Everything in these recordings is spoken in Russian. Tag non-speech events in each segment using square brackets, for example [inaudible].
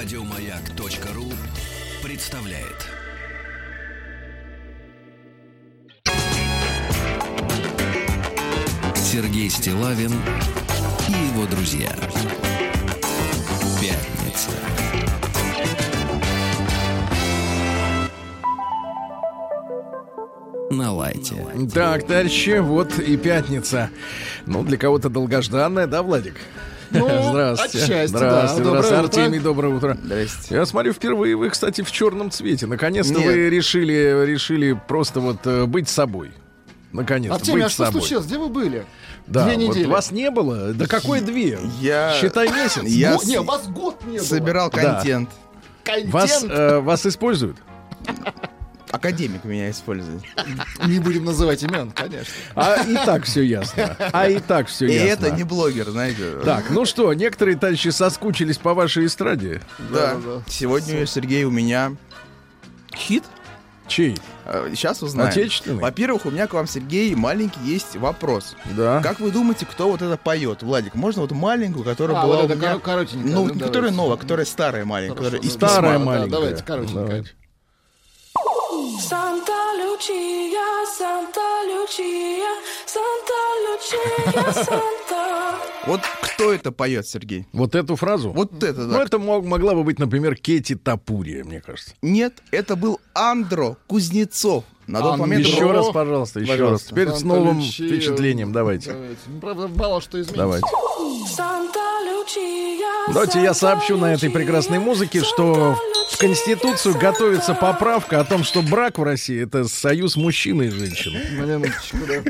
Радиомаяк.ру представляет. Сергей Стилавин и его друзья. Пятница. На лайте. Так, товарищи, вот и пятница. Ну, для кого-то долгожданная, да, Владик? Ну, [laughs] здравствуйте. отчасти, да. здравствуйте, Доброе здравствуйте, утро. Артемий, доброе утро. Здрасте. Я смотрю, впервые вы, кстати, в черном цвете. Наконец-то вы решили, решили просто вот э, быть собой. Наконец-то, Артемий, а что собой. случилось? Где вы были? Да, Две вот недели. вас не было? Да какой две? Я Считай месяц. [laughs] Я Год- с- Не, вас год не было. собирал Да. контент. Контент. Вас, э, вас используют? [laughs] Академик меня использует. Не будем называть имен, конечно. А и так все ясно. А и так все И ясно. это не блогер, знаете. Так, ну что, некоторые товарищи соскучились по вашей эстраде. Да. Сегодня, Сергей, у меня хит. Чей? Сейчас узнаем. Отечественный? Во-первых, у меня к вам, Сергей, маленький есть вопрос. Да. Как вы думаете, кто вот это поет? Владик, можно вот маленькую, которая А, была вот у меня... кор- коротенькая, Ну, ну, которая давайте. новая, которая старая маленькая. Хорошо, которая из. Старая письма. Да, маленькая. давайте, коротенькая. Давайте. Santa Lucia, Santa Lucia, Santa Lucia, Santa. Вот кто это поет, Сергей? Вот эту фразу? Вот это, Ну, да. это мог- могла бы быть, например, Кети Тапурия, мне кажется. Нет, это был Андро Кузнецов. На тот Андро. момент... Еще Андро. раз, пожалуйста, еще раз. Пожалуйста. Теперь с Санта новым Лючия. впечатлением. Давайте. Давайте. Ну, Правда, мало что изменится. Давайте. Давайте я сообщу на этой прекрасной музыке, что в Конституцию готовится поправка о том, что брак в России это союз мужчины и женщины.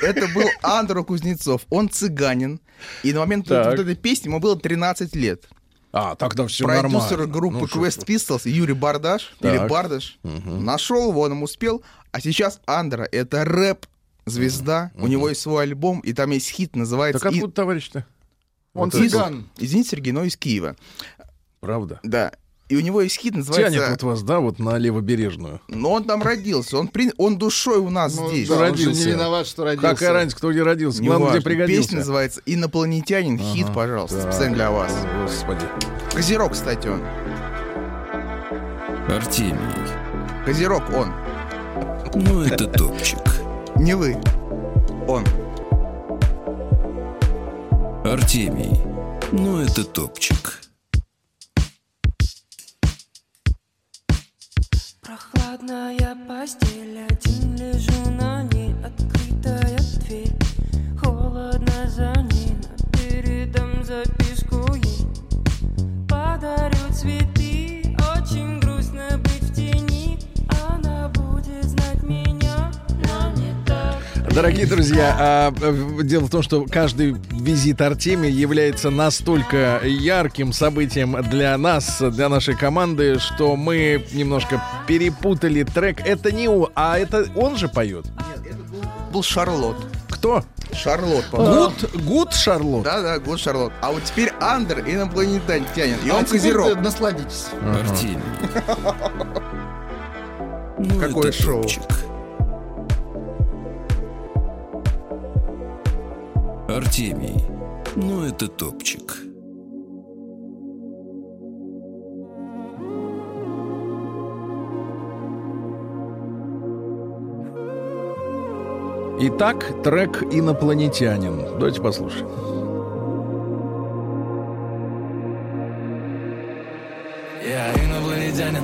Это был Андро Кузнецов. Он цыганин. И на момент Так. вот этой песни ему было 13 лет. А, тогда все Продюсер нормально. группы Ну, Quest. Pistols Юрий Бардаш или Так. Бардаш нашел его, он ему успел. А сейчас Андро — это рэп-звезда. У него есть свой альбом, и там есть хит, называется... Так «И- откуда товарищ-то? Он Вот цыган. Извините, Сергей, но из Киева. Правда. Да. И у него есть хит, называется... Тянет вот вас, да, вот на левобережную. Но он там родился, он, при- он душой у нас Ну, здесь. да, он же родился. не виноват, что родился. Какая разница, кто где родился? Не Главное, где важно. пригодился. Песня называется «Инопланетянин». Хит, пожалуйста, Так. специально для вас. Господи. Козерог, кстати, он. Артемий. Козерог он. Ну, это топчик. Не вы. Он. Артемий. Ну, это топчик. Прохладная постель, один лежу на ней, открытая дверь. Холодно за ней, но передам записку ей. Подарю цветы, Дорогие друзья, а, э, дело в том, что каждый визит Артемия является настолько ярким событием для нас, для нашей команды, что мы немножко перепутали трек. Это не он, а это он же поет. Был Шарлот. Кто? Шарлот, по-моему. Гуд, Гуд Шарлот. Да, да, год Шарлот. А вот теперь Андер инопланетянин. И А он теперь Козерог. ты насладитесь. Артемий. Ну, Какое это шоу. топчик. Артемий. Ну, это топчик. Итак, трек «Инопланетянин». Давайте послушаем. Я инопланетянин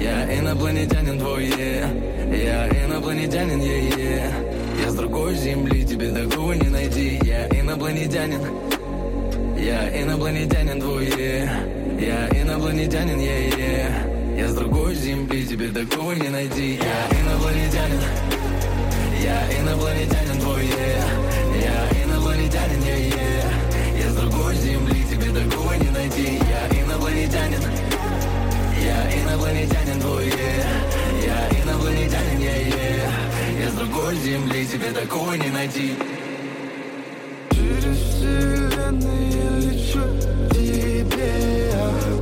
Я инопланетянин твой. Я инопланетянин, yeah, yeah. Я с другой земли, тебе такого не найти Я инопланетянин Я инопланетянин yeah. Я инопланетянин, yeah, yeah. Я с другой земли, тебе такого не найти Я инопланетянин Я инопланетянин yeah. Я инопланетянин, yeah, yeah. Я с другой земли, тебе такого не найти Я инопланетянин Я инопланетянин yeah. Я инопланетянин, yeah, Я с другой земли, тебе такого не найти. Через вселенные лечу тебе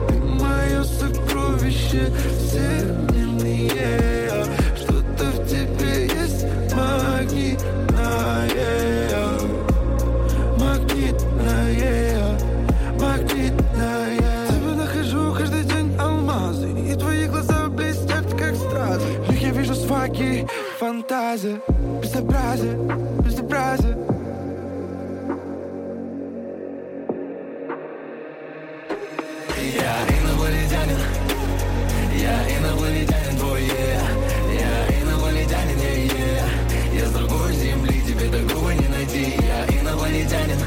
Ты мое сокровище всемирное фантазия Безобразие, безобразие Я инопланетянин Я инопланетянин твой, yeah. Я инопланетянин, yeah, yeah. Я с другой земли, тебе такого не найти Я инопланетянин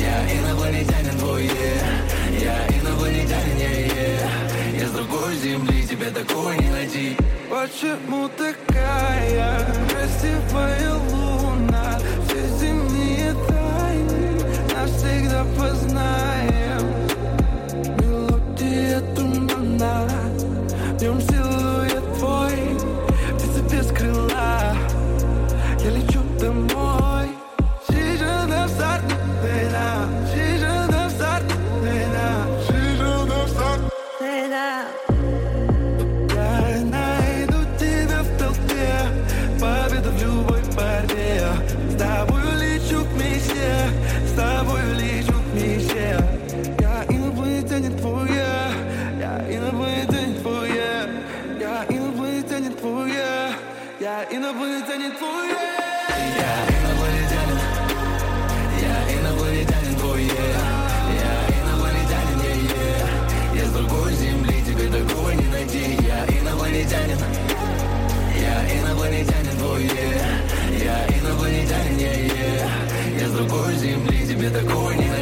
Я инопланетянин твой, yeah. Я инопланетянин, yeah, yeah. Я с другой земли, тебе такого не найти Почему такая красивая луна? Все земные тайны навсегда познаем. Мелодия тумана В Я инопланетянин твой я Я инопланетянин Я инопланетянин твой. Я инопланетянин. Я с другой земли, тебе такого не найти Я инопланетянин Я инопланетянин твой. Я инопланетянин, yeah. Я с другой земли, тебе такого не найти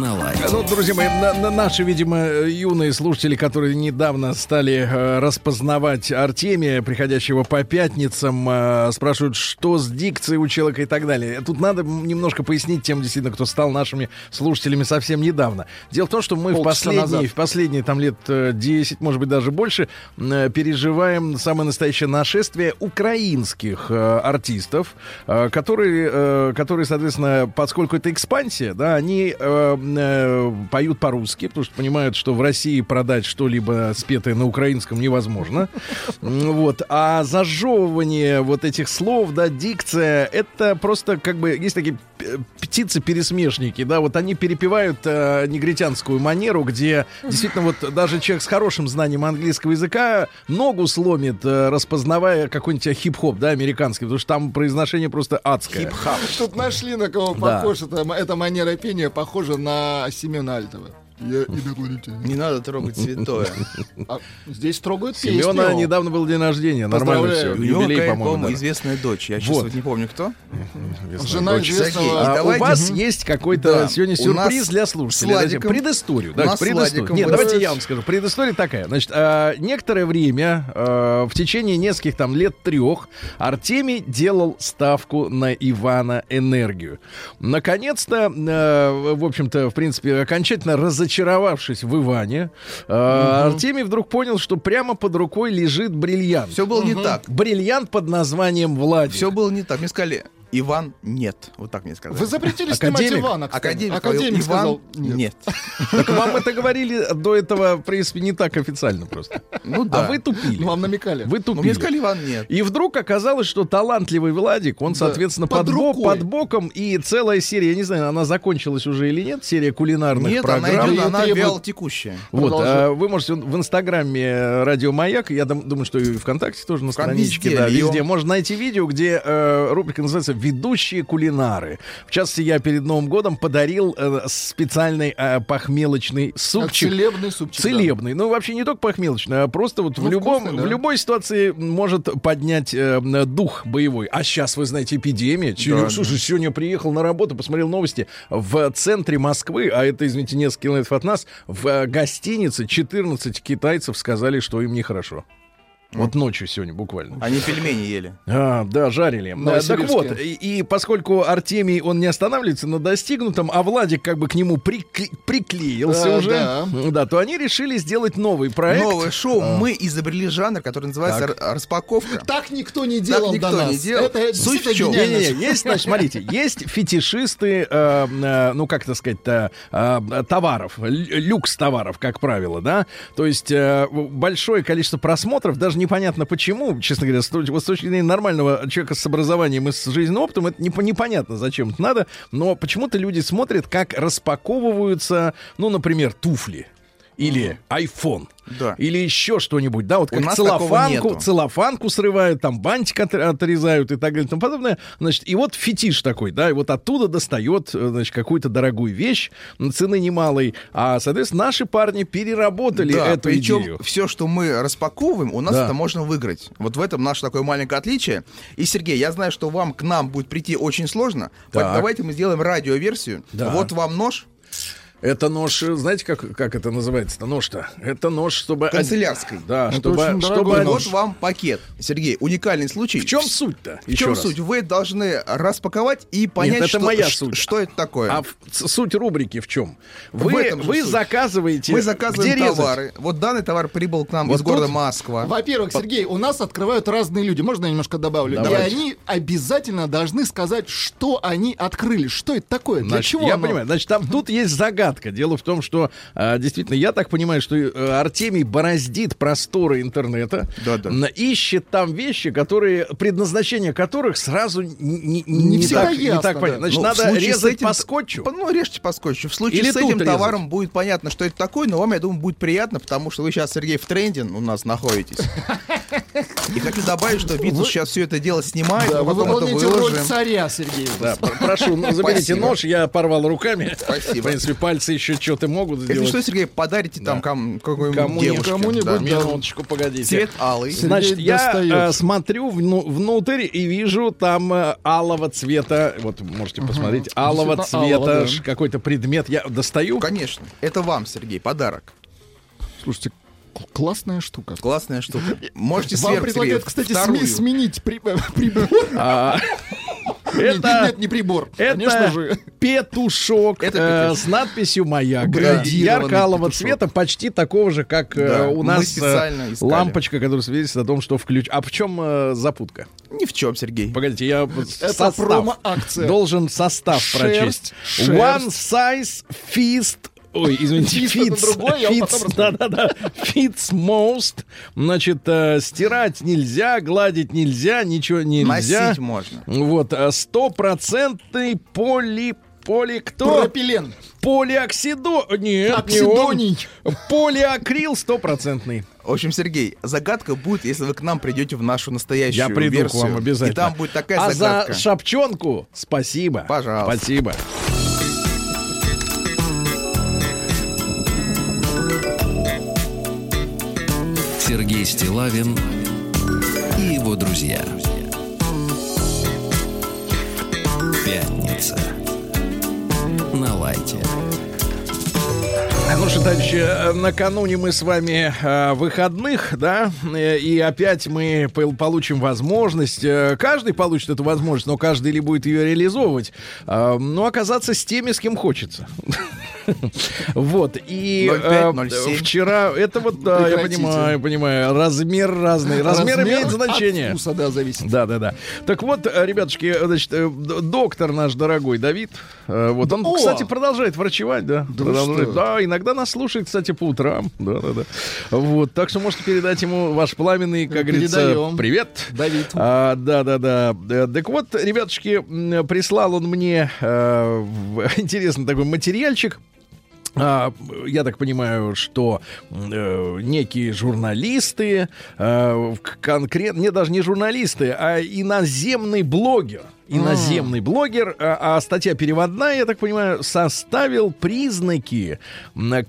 На лайф. Ну, друзья мои, на- на- наши, видимо, юные слушатели, которые недавно стали э, распознавать Артемия, приходящего по пятницам, э, спрашивают, что с дикцией у человека и так далее. Тут надо немножко пояснить тем, действительно, кто стал нашими слушателями совсем недавно. Дело в том, что мы в последние, назад. в последние там лет э, 10, может быть, даже больше, э, переживаем самое настоящее нашествие украинских э, артистов, э, которые, э, которые, соответственно, поскольку это экспансия, да, они э, э, поют по-русски, потому что понимают, что в России продать что-либо спетое на украинском невозможно. [laughs] Вот. А зажевывание вот этих слов, да, дикция, это просто как бы есть такие птицы-пересмешники, да, вот они перепевают э, негритянскую манеру, где действительно вот даже человек с хорошим знанием английского языка ногу сломит, э, распознавая какой-нибудь хип-хоп, да, американский, потому что там произношение просто адское. Тут нашли на кого Да. похож. Это, эта манера пения похожа на Семена Альтова. Я инопланетянин. Не надо трогать святое. А здесь трогают Семена песню. недавно был день рождения, нормально все. Юбилей, по-моему, да. известная дочь. Я сейчас Вот. не помню кто. Жена Дочь. Сергей, А давайте- у вас есть какой-то Да. сегодня сюрприз для слушателей. Давайте предысторию. Нет, давайте я вам скажу. Предыстория такая. Значит, а, некоторое время, в течение нескольких там лет трех, Артемий делал ставку на Ивана Энергию. Наконец-то, в общем-то, в принципе, окончательно разочаровавшись в Иване, а, Артемий вдруг понял, что прямо под рукой лежит бриллиант. Все было не так. Бриллиант под названием Владик. Все было не так. Мне сказали, Иван нет. Вот так мне сказали. Вы запретили Академик? снимать Ивана, кстати. Академик, Академик сказал, Иван нет. нет. Так вам это говорили до этого, в принципе, не так официально просто. Ну да. А вы тупили. Ну, вам намекали. Вы Ну, мне тупили. сказали, Иван нет. И вдруг оказалось, что талантливый Владик, он, соответственно, под под, под боком, и целая серия, я не знаю, она закончилась уже или нет, серия кулинарных Нет, она программ. идет, она вяло текущая. Вот, а, вы можете в инстаграме Радио Маяк, я дум- думаю, что и ВКонтакте тоже на страничке, везде, да, везде. Можно найти видео, где э, рубрика называется «Ведущие кулинары». В частности, я перед Новым годом подарил э, специальный э, похмелочный супчик. Целебный супчик. да. Целебный. Ну, вообще не только похмелочный, а просто вот в, Ну, любом, вкусный, да. в любой ситуации может поднять э, дух боевой. А сейчас, вы знаете, эпидемия. Че- Слушай, сегодня приехал на работу, посмотрел новости. В центре Москвы, а это, извините, несколько километров от нас, в э, гостинице 14 китайцев сказали, что им нехорошо. Вот ночью сегодня буквально. Они пельмени ели. А, да, жарили. Да, так вот, и, и поскольку Артемий, он не останавливается на достигнутом, а Владик как бы к нему прикли- приклеился Да, уже, да. да, то они решили сделать новый проект. Новое шоу. Мы изобрели жанр, который называется р- распаковка. Так никто не делал никто до нас. не делал. Это Суть в действительно чём? гениально. Не-не-не, есть, значит, смотрите, есть фетишисты, э, э, ну, как это сказать-то, э, товаров, лю- люкс товаров, как правило, да, то есть э, большое количество просмотров, даже непонятно почему, честно говоря, с, точки зрения нормального человека с образованием и с жизненным опытом, это непо- непонятно, зачем это надо, но почему-то люди смотрят, как распаковываются, ну, например, туфли. Или iPhone. Да. Или еще что-нибудь, да, вот как целлофанку, целлофанку срывают, там бантик от- отрезают и так далее и тому подобное. Значит, и вот фетиш такой, да, и вот оттуда достает, э, значит, какую-то дорогую вещь, цены немалой. А, соответственно, наши парни переработали Да, эту причем идею. все, что мы распаковываем, у нас Да. это можно выиграть. Вот в этом наше такое маленькое отличие. И, Сергей, я знаю, что вам к нам будет прийти очень сложно, Так. давайте мы сделаем радиоверсию. Да. Вот вам нож Это нож, знаете, как, как это называется-то нож-то? Это нож, чтобы... канцелярский. Да, Это чтобы... очень чтобы дорогой Вот нож. вам пакет. Сергей, уникальный случай. В чем суть-то? В чем суть? Вы должны распаковать и понять, это что, моя суть. что это такое. А в- суть рубрики в чем? В Вы, этом же вы суть. заказываете... мы заказываем где резать? товары. Вот данный товар прибыл к нам Вот из города тут? Москва. Во-первых, Сергей, у нас открывают разные люди. Можно я немножко добавлю? Давайте. И они обязательно должны сказать, что они открыли. Что это такое? Для Значит, чего я оно? понимаю. Значит, там тут есть загадка. Дело в том, что а, действительно, я так понимаю, что э, Артемий бороздит просторы интернета, Да-да. м, ищет там вещи, которые предназначение которых сразу н- н- Не всегда так, не ясно, так да. понятно. Значит, Ну, надо резать этим- по скотчу. По- Ну, режьте по скотчу. В случае Или с этим резать. товаром будет понятно, что это такое, но вам, я думаю, будет приятно, потому что вы сейчас, Сергей, в тренде у нас находитесь. И хочу добавить, что Витус сейчас все это дело снимает, Да, а вы это роль царя, Сергей. Да, пр- прошу, ну, заберите Спасибо. нож, я порвал руками. Спасибо. В принципе, пальцы еще что-то могут Если сделать. что, Сергей, подарите там ком- какой-нибудь Кому-нибудь, девушке. кому-нибудь, Да. да. Минуточку, погодите. Цвет алый. Сергей Значит, я достает. э, смотрю вну- внутрь и вижу там э, алого цвета. Вот можете посмотреть. Алого цвета алого, да. какой-то предмет. Я достаю. Конечно. Это вам, Сергей, подарок. Слушайте, классная штука. Классная штука. Можете Вам предлагают, Сергей, кстати, сме- сменить при- [laughs] прибор. [laughs] Это, нет, не прибор. Конечно это же. петушок Это э, с надписью «Маяк». Брендированный Ярко-алого цвета, почти такого же, как э, Да, у нас э, лампочка, которая свидетельствует о том, что включ... А в чем э, запутка? Ни в чем, Сергей. Погодите, я [laughs] Это состав промо-акция. должен состав Шерсть, прочесть. One size fist Ой, извините, потом fits, расскажу. да-да-да, fits most. Значит, э, стирать нельзя, гладить нельзя, ничего нельзя. Носить можно. Вот, э, стопроцентный поли... Поли кто? Пропилен. Полиоксидо... Нет, не он. Оксидоний. Полиакрил стопроцентный. В общем, Сергей, загадка будет, если вы к нам придете в нашу настоящую Я приду версию. к вам обязательно. И там будет такая а загадка. за шапчонку спасибо. Пожалуйста. Спасибо. Сергей Стилавин и его друзья. Пятница. На лайте. Ну что, товарищи, э, накануне мы с вами э, выходных, да, э, и опять мы пол- получим возможность, э, каждый получит эту возможность, но каждый ли будет ее реализовывать, э, ну, оказаться с теми, с кем хочется. [laughs] Вот, и 0,5, э, 0,7. вчера, это вот, да, я понимаю, понимаю, размер разный, размер имеет значение. От вкуса, да, зависит. Да, да, да. Так вот, э, ребятушки, э, значит, доктор наш дорогой Давид, вот он, О! кстати, продолжает врачевать, да. Да продолжает. Да, иногда нас слушает, кстати, по утрам. Да, да, да. Вот, так что можете передать ему ваш пламенный, как говорится, Передаем. привет. Давид. А, да, да, да. Так вот, ребятушки, прислал он мне э, [laughs] интересный такой материальчик. А, я так понимаю, что э, некие журналисты, э, конкретно, не даже не журналисты, а иноземный блогер, иноземный блогер, а, а статья переводная, я так понимаю, составил признаки,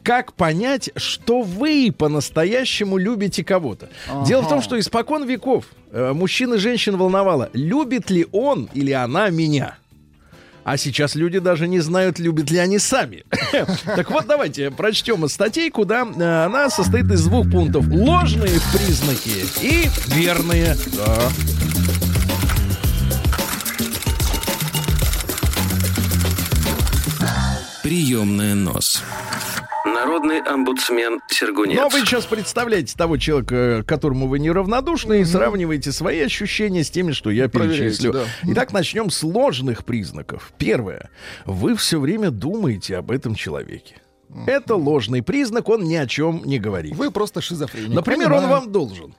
как понять, что вы по-настоящему любите кого-то. Дело в том, что испокон веков э, мужчин и женщин волновало, любит ли он или она меня. А сейчас люди даже не знают, любят ли они сами. [laughs] Так вот, давайте прочтем статейку, да. Э, Она состоит из двух пунктов. Ложные признаки и верные. Да. Приемная нос. Народный омбудсмен Сергунец. Но вы сейчас представляете того человека, к которому вы неравнодушны, и сравниваете свои ощущения с теми, что я Проверяете, перечислю. да. Итак, начнем с ложных признаков. Первое. Вы все время думаете об этом человеке. Это ложный признак, он ни о чем не говорит. Вы просто шизофреник. Например, он Понимаю. вам должен.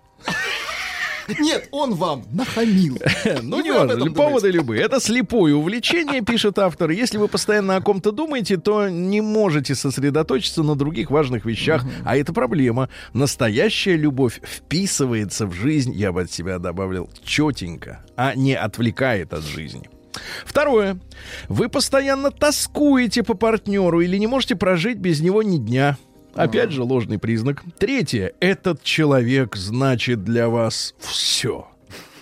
[laughs] Нет, он вам нахамил. [laughs] Ну, не важно, поводы любые. Это слепое увлечение, пишет автор. Если вы постоянно о ком-то думаете, то не можете сосредоточиться на других важных вещах. А это проблема. Настоящая любовь вписывается в жизнь, я бы от себя добавил, четенько, а не отвлекает от жизни. Второе. Вы постоянно тоскуете по партнеру или не можете прожить без него ни дня. Опять же, ложный признак. Третье. Этот человек значит для вас все.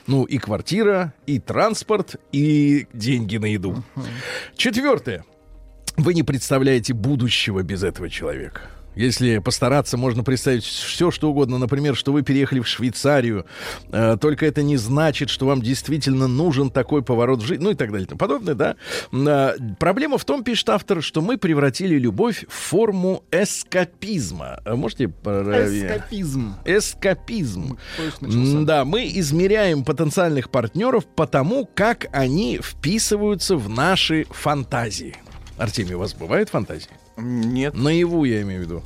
Ну, и квартира, и транспорт, и деньги на еду. Четвертое. Вы не представляете будущего без этого человека. Если постараться, можно представить все, что угодно. Например, что вы переехали в Швейцарию. Э, только это не значит, что вам действительно нужен такой поворот в жизни. Ну и так далее и тому подобное, да. Э, проблема в том, пишет автор, что мы превратили любовь в форму эскапизма. А Можете? Эскапизм. Эскапизм. Да, мы измеряем потенциальных партнеров по тому, как они вписываются в наши фантазии. Артемий, у вас бывает фантазии? Нет, Наяву я имею в виду.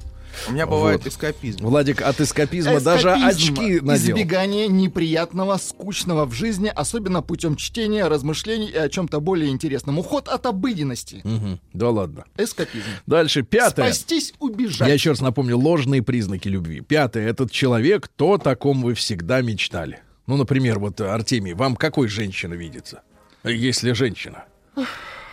у меня бывает Вот. эскапизм. Владик от эскапизма даже Эскапизм. очки надел. Избегание неприятного, скучного в жизни, особенно путем чтения, размышлений и о чем-то более интересном. Уход от обыденности. Мгм. Да ладно. Эскапизм. Дальше, пятое. Спастись, убежать. Я еще раз напомню, ложные признаки любви. Пятое. Этот человек, то, о ком вы всегда мечтали. Ну, например, вот, Артемий, вам какой женщина видится? Если женщина.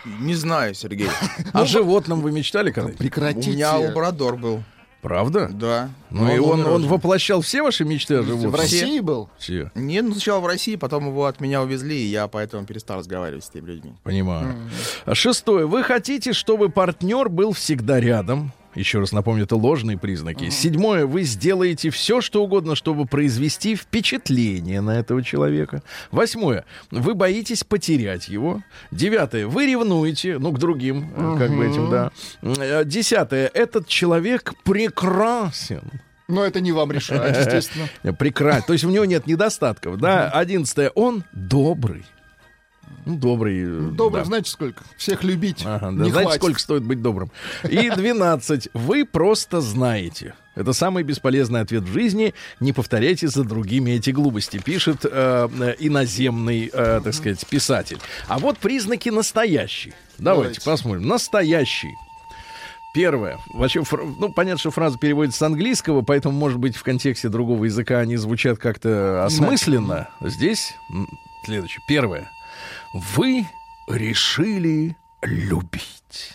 Не знаю, Сергей. [laughs] О животном вы мечтали когда У Прекратите. меня лабрадор был. Правда? Да. Ну и он, он уже. воплощал все ваши мечты о В животных? России был? Все. Нет, ну сначала в России, потом его от меня увезли, и я поэтому перестал разговаривать с теми людьми. Понимаю. А Шестое. Вы хотите, чтобы партнер был всегда рядом? Еще раз напомню, это ложные признаки. Седьмое. Вы сделаете все, что угодно, чтобы произвести впечатление на этого человека. Восьмое. Вы боитесь потерять его. Девятое. Вы ревнуете, ну, к другим, э, как бы этим, да. Э, Десятое. Этот человек прекрасен. Но это не вам решать, естественно. [laughs] Прекрасно. То есть у него нет недостатков, да. Одиннадцатое. Он добрый. Ну, добрый. э, Добрых, да. знаете сколько? Всех любить Ага, да. не Знаете, хватит. сколько стоит быть добрым? И 12. Вы просто знаете. Это самый бесполезный ответ в жизни. Не повторяйте за другими эти глупости, пишет э, э, иноземный, э, так сказать, писатель. А вот признаки настоящие. Давайте, Давайте. посмотрим. Настоящий. Первое. Вообще, ну, понятно, что фраза переводится с английского, поэтому, может быть, в контексте другого языка они звучат как-то осмысленно. Здесь следующее. Первое. Вы решили любить.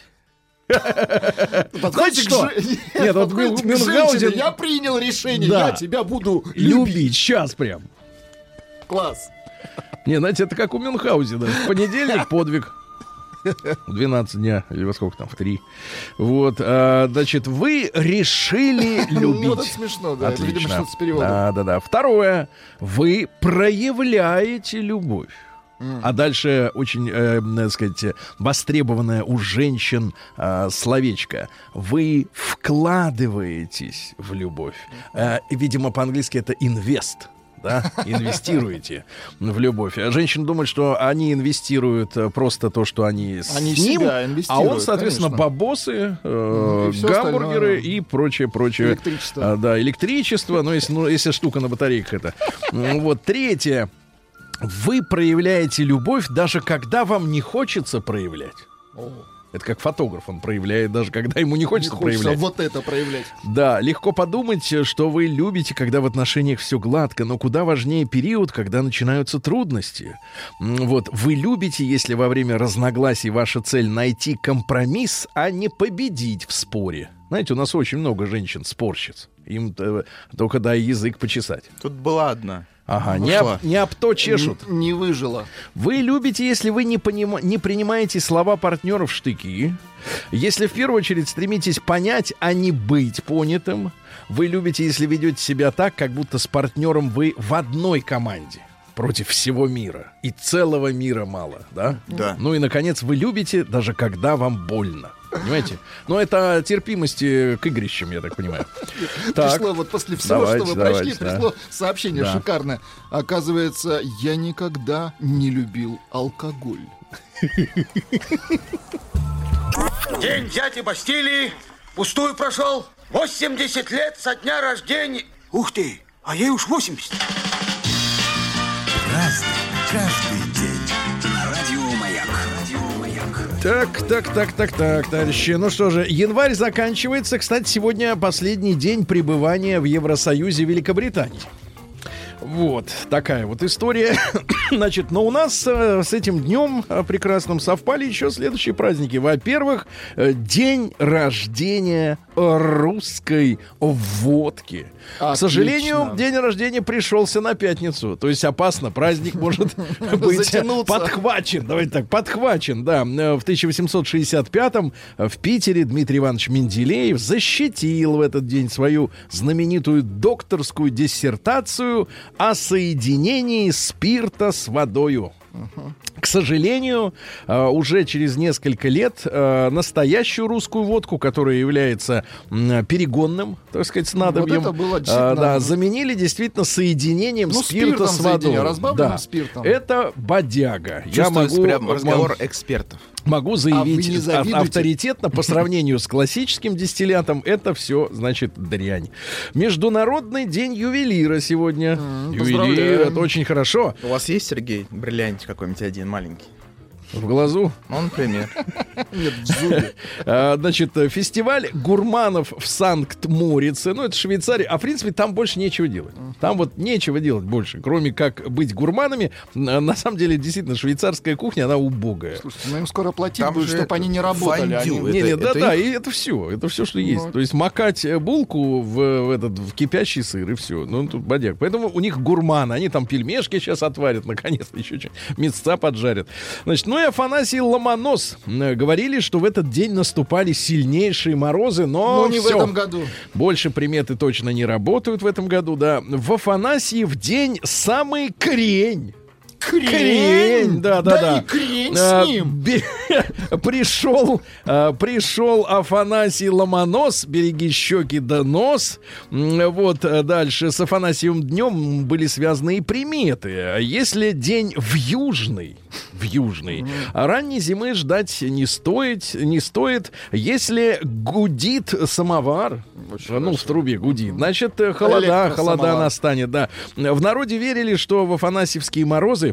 Подходите что? жи- [laughs] Нет, вот Мюнхгаузен- Я принял решение, Да. я тебя буду любить. Любить. Сейчас прям. Класс. Не, знаете, это как у Мюнхгаузена. В понедельник подвиг. В 12 дня, или во сколько там, в 3. Вот, а, значит, вы решили [laughs] Ну, это любить. смешно, да. Это, видимо, Отлично. что-то с переводом. Да, да, да. Второе. Вы проявляете любовь. А дальше очень, э, так сказать, востребованное у женщин э, словечко. Вы вкладываетесь в любовь. Э, видимо, по-английски это инвест. Да, [laughs] инвестируете в любовь. А женщины думают, что они инвестируют э, просто то, что они с Они ним, себя а он, соответственно, конечно. бабосы, э, Ну, и гамбургеры и прочее, прочее. Электричество. А, да, электричество, ну если, ну, если штука на батарейках это. М, Вот, третье. Вы проявляете любовь, даже когда вам не хочется проявлять. Это как фотограф, он проявляет, даже когда ему не Не хочется, хочется проявлять. вот это проявлять. Да, легко подумать, что вы любите, когда в отношениях все гладко, но куда важнее период, когда начинаются трудности. Вот, вы любите, если во время разногласий ваша цель найти компромисс, а не победить в споре. Знаете, у нас очень много женщин-спорщиц. Им только дай язык почесать. Тут была одна. Ага, не, об, не об то чешут. Н- Не выжила. Вы любите, если вы не, понима- не принимаете слова партнеров в штыки. Если в первую очередь стремитесь понять, а не быть понятым. Вы любите, если ведете себя так, как будто с партнером вы в одной команде против всего мира. И целого мира мало, да? Да. Ну и, наконец, вы любите, даже когда вам больно. Понимаете? Но это терпимости к игрищам, я так понимаю. [laughs] Так. Пришло вот после всего, Давайте, что вы давайте, прочли, да. пришло сообщение Да. шикарное. Оказывается, я никогда не любил алкоголь. День дяди Бастилии пустую прошел. 80 лет со дня рождения. Ух ты, а ей уж 80. Каждый Так, так, так, так, так, товарищи. Ну что же, январь заканчивается. Кстати, сегодня последний день пребывания в Евросоюзе Великобритании. Вот такая вот история. [coughs] Значит, но у нас э, с этим днем э, прекрасным совпали еще следующие праздники. Во-первых, э, день рождения русской водки. К сожалению, день рождения пришелся на пятницу. То есть опасно, праздник может [laughs] быть подхвачен. Давайте так, подхвачен, да. В 1865-м в Питере Дмитрий Иванович Менделеев защитил в этот день свою знаменитую докторскую диссертацию о соединении спирта с водою. К сожалению, э, уже через несколько лет э, настоящую русскую водку, которая является перегонным, так сказать, снадобьем, это было э, да, заменили действительно соединением Ну, спирта с водой. Да. спиртом. Это бодяга. Я Чувствуется могу, прям разговор экспертов. Могу А заявить а- авторитетно по сравнению с классическим дистиллятом, это все, значит, дрянь. Международный день ювелира сегодня. Ювелир, поздравляем. это очень хорошо. У вас есть, Сергей, бриллиантик какой-нибудь один маленький? В глазу. Ну, например. [laughs] Нет, в зубе. А, Значит, фестиваль гурманов в Санкт-Морице. Ну, это Швейцария. А, в принципе, там больше нечего делать. Там вот нечего делать больше, кроме как быть гурманами. Н- На самом деле, действительно, швейцарская кухня, она убогая. Слушайте, ну им скоро платить будет, чтобы они не работали. фондю. Они- Не, не, это- да, это да, их? и это все, это все, что есть. Ну. То есть макать э, булку в, в этот в кипящий сыр и все. Ну тут бодяг. Поэтому у них гурманы, они там пельмешки сейчас отварят, наконец-то еще что [laughs] мясца поджарят. Значит, ну и Афанасий Ломонос э, говорили, что в этот день наступали сильнейшие морозы, но Ну, не в всё. этом году. Больше приметы точно не работают в этом году, да. В Афанасии в день самый крень. Крень, да, да, да. и крень А, с ним. бе- [laughs] пришел, а, пришел Афанасий Ломонос, береги щеки да нос. Вот а, дальше с Афанасием днем были связаны и приметы. Если день в южный, в южный, а ранней зимы ждать не стоит, не стоит. Если гудит самовар, ну в трубе гудит, значит э, холода, холода настанет, да. В народе верили, что в Афанасьевские морозы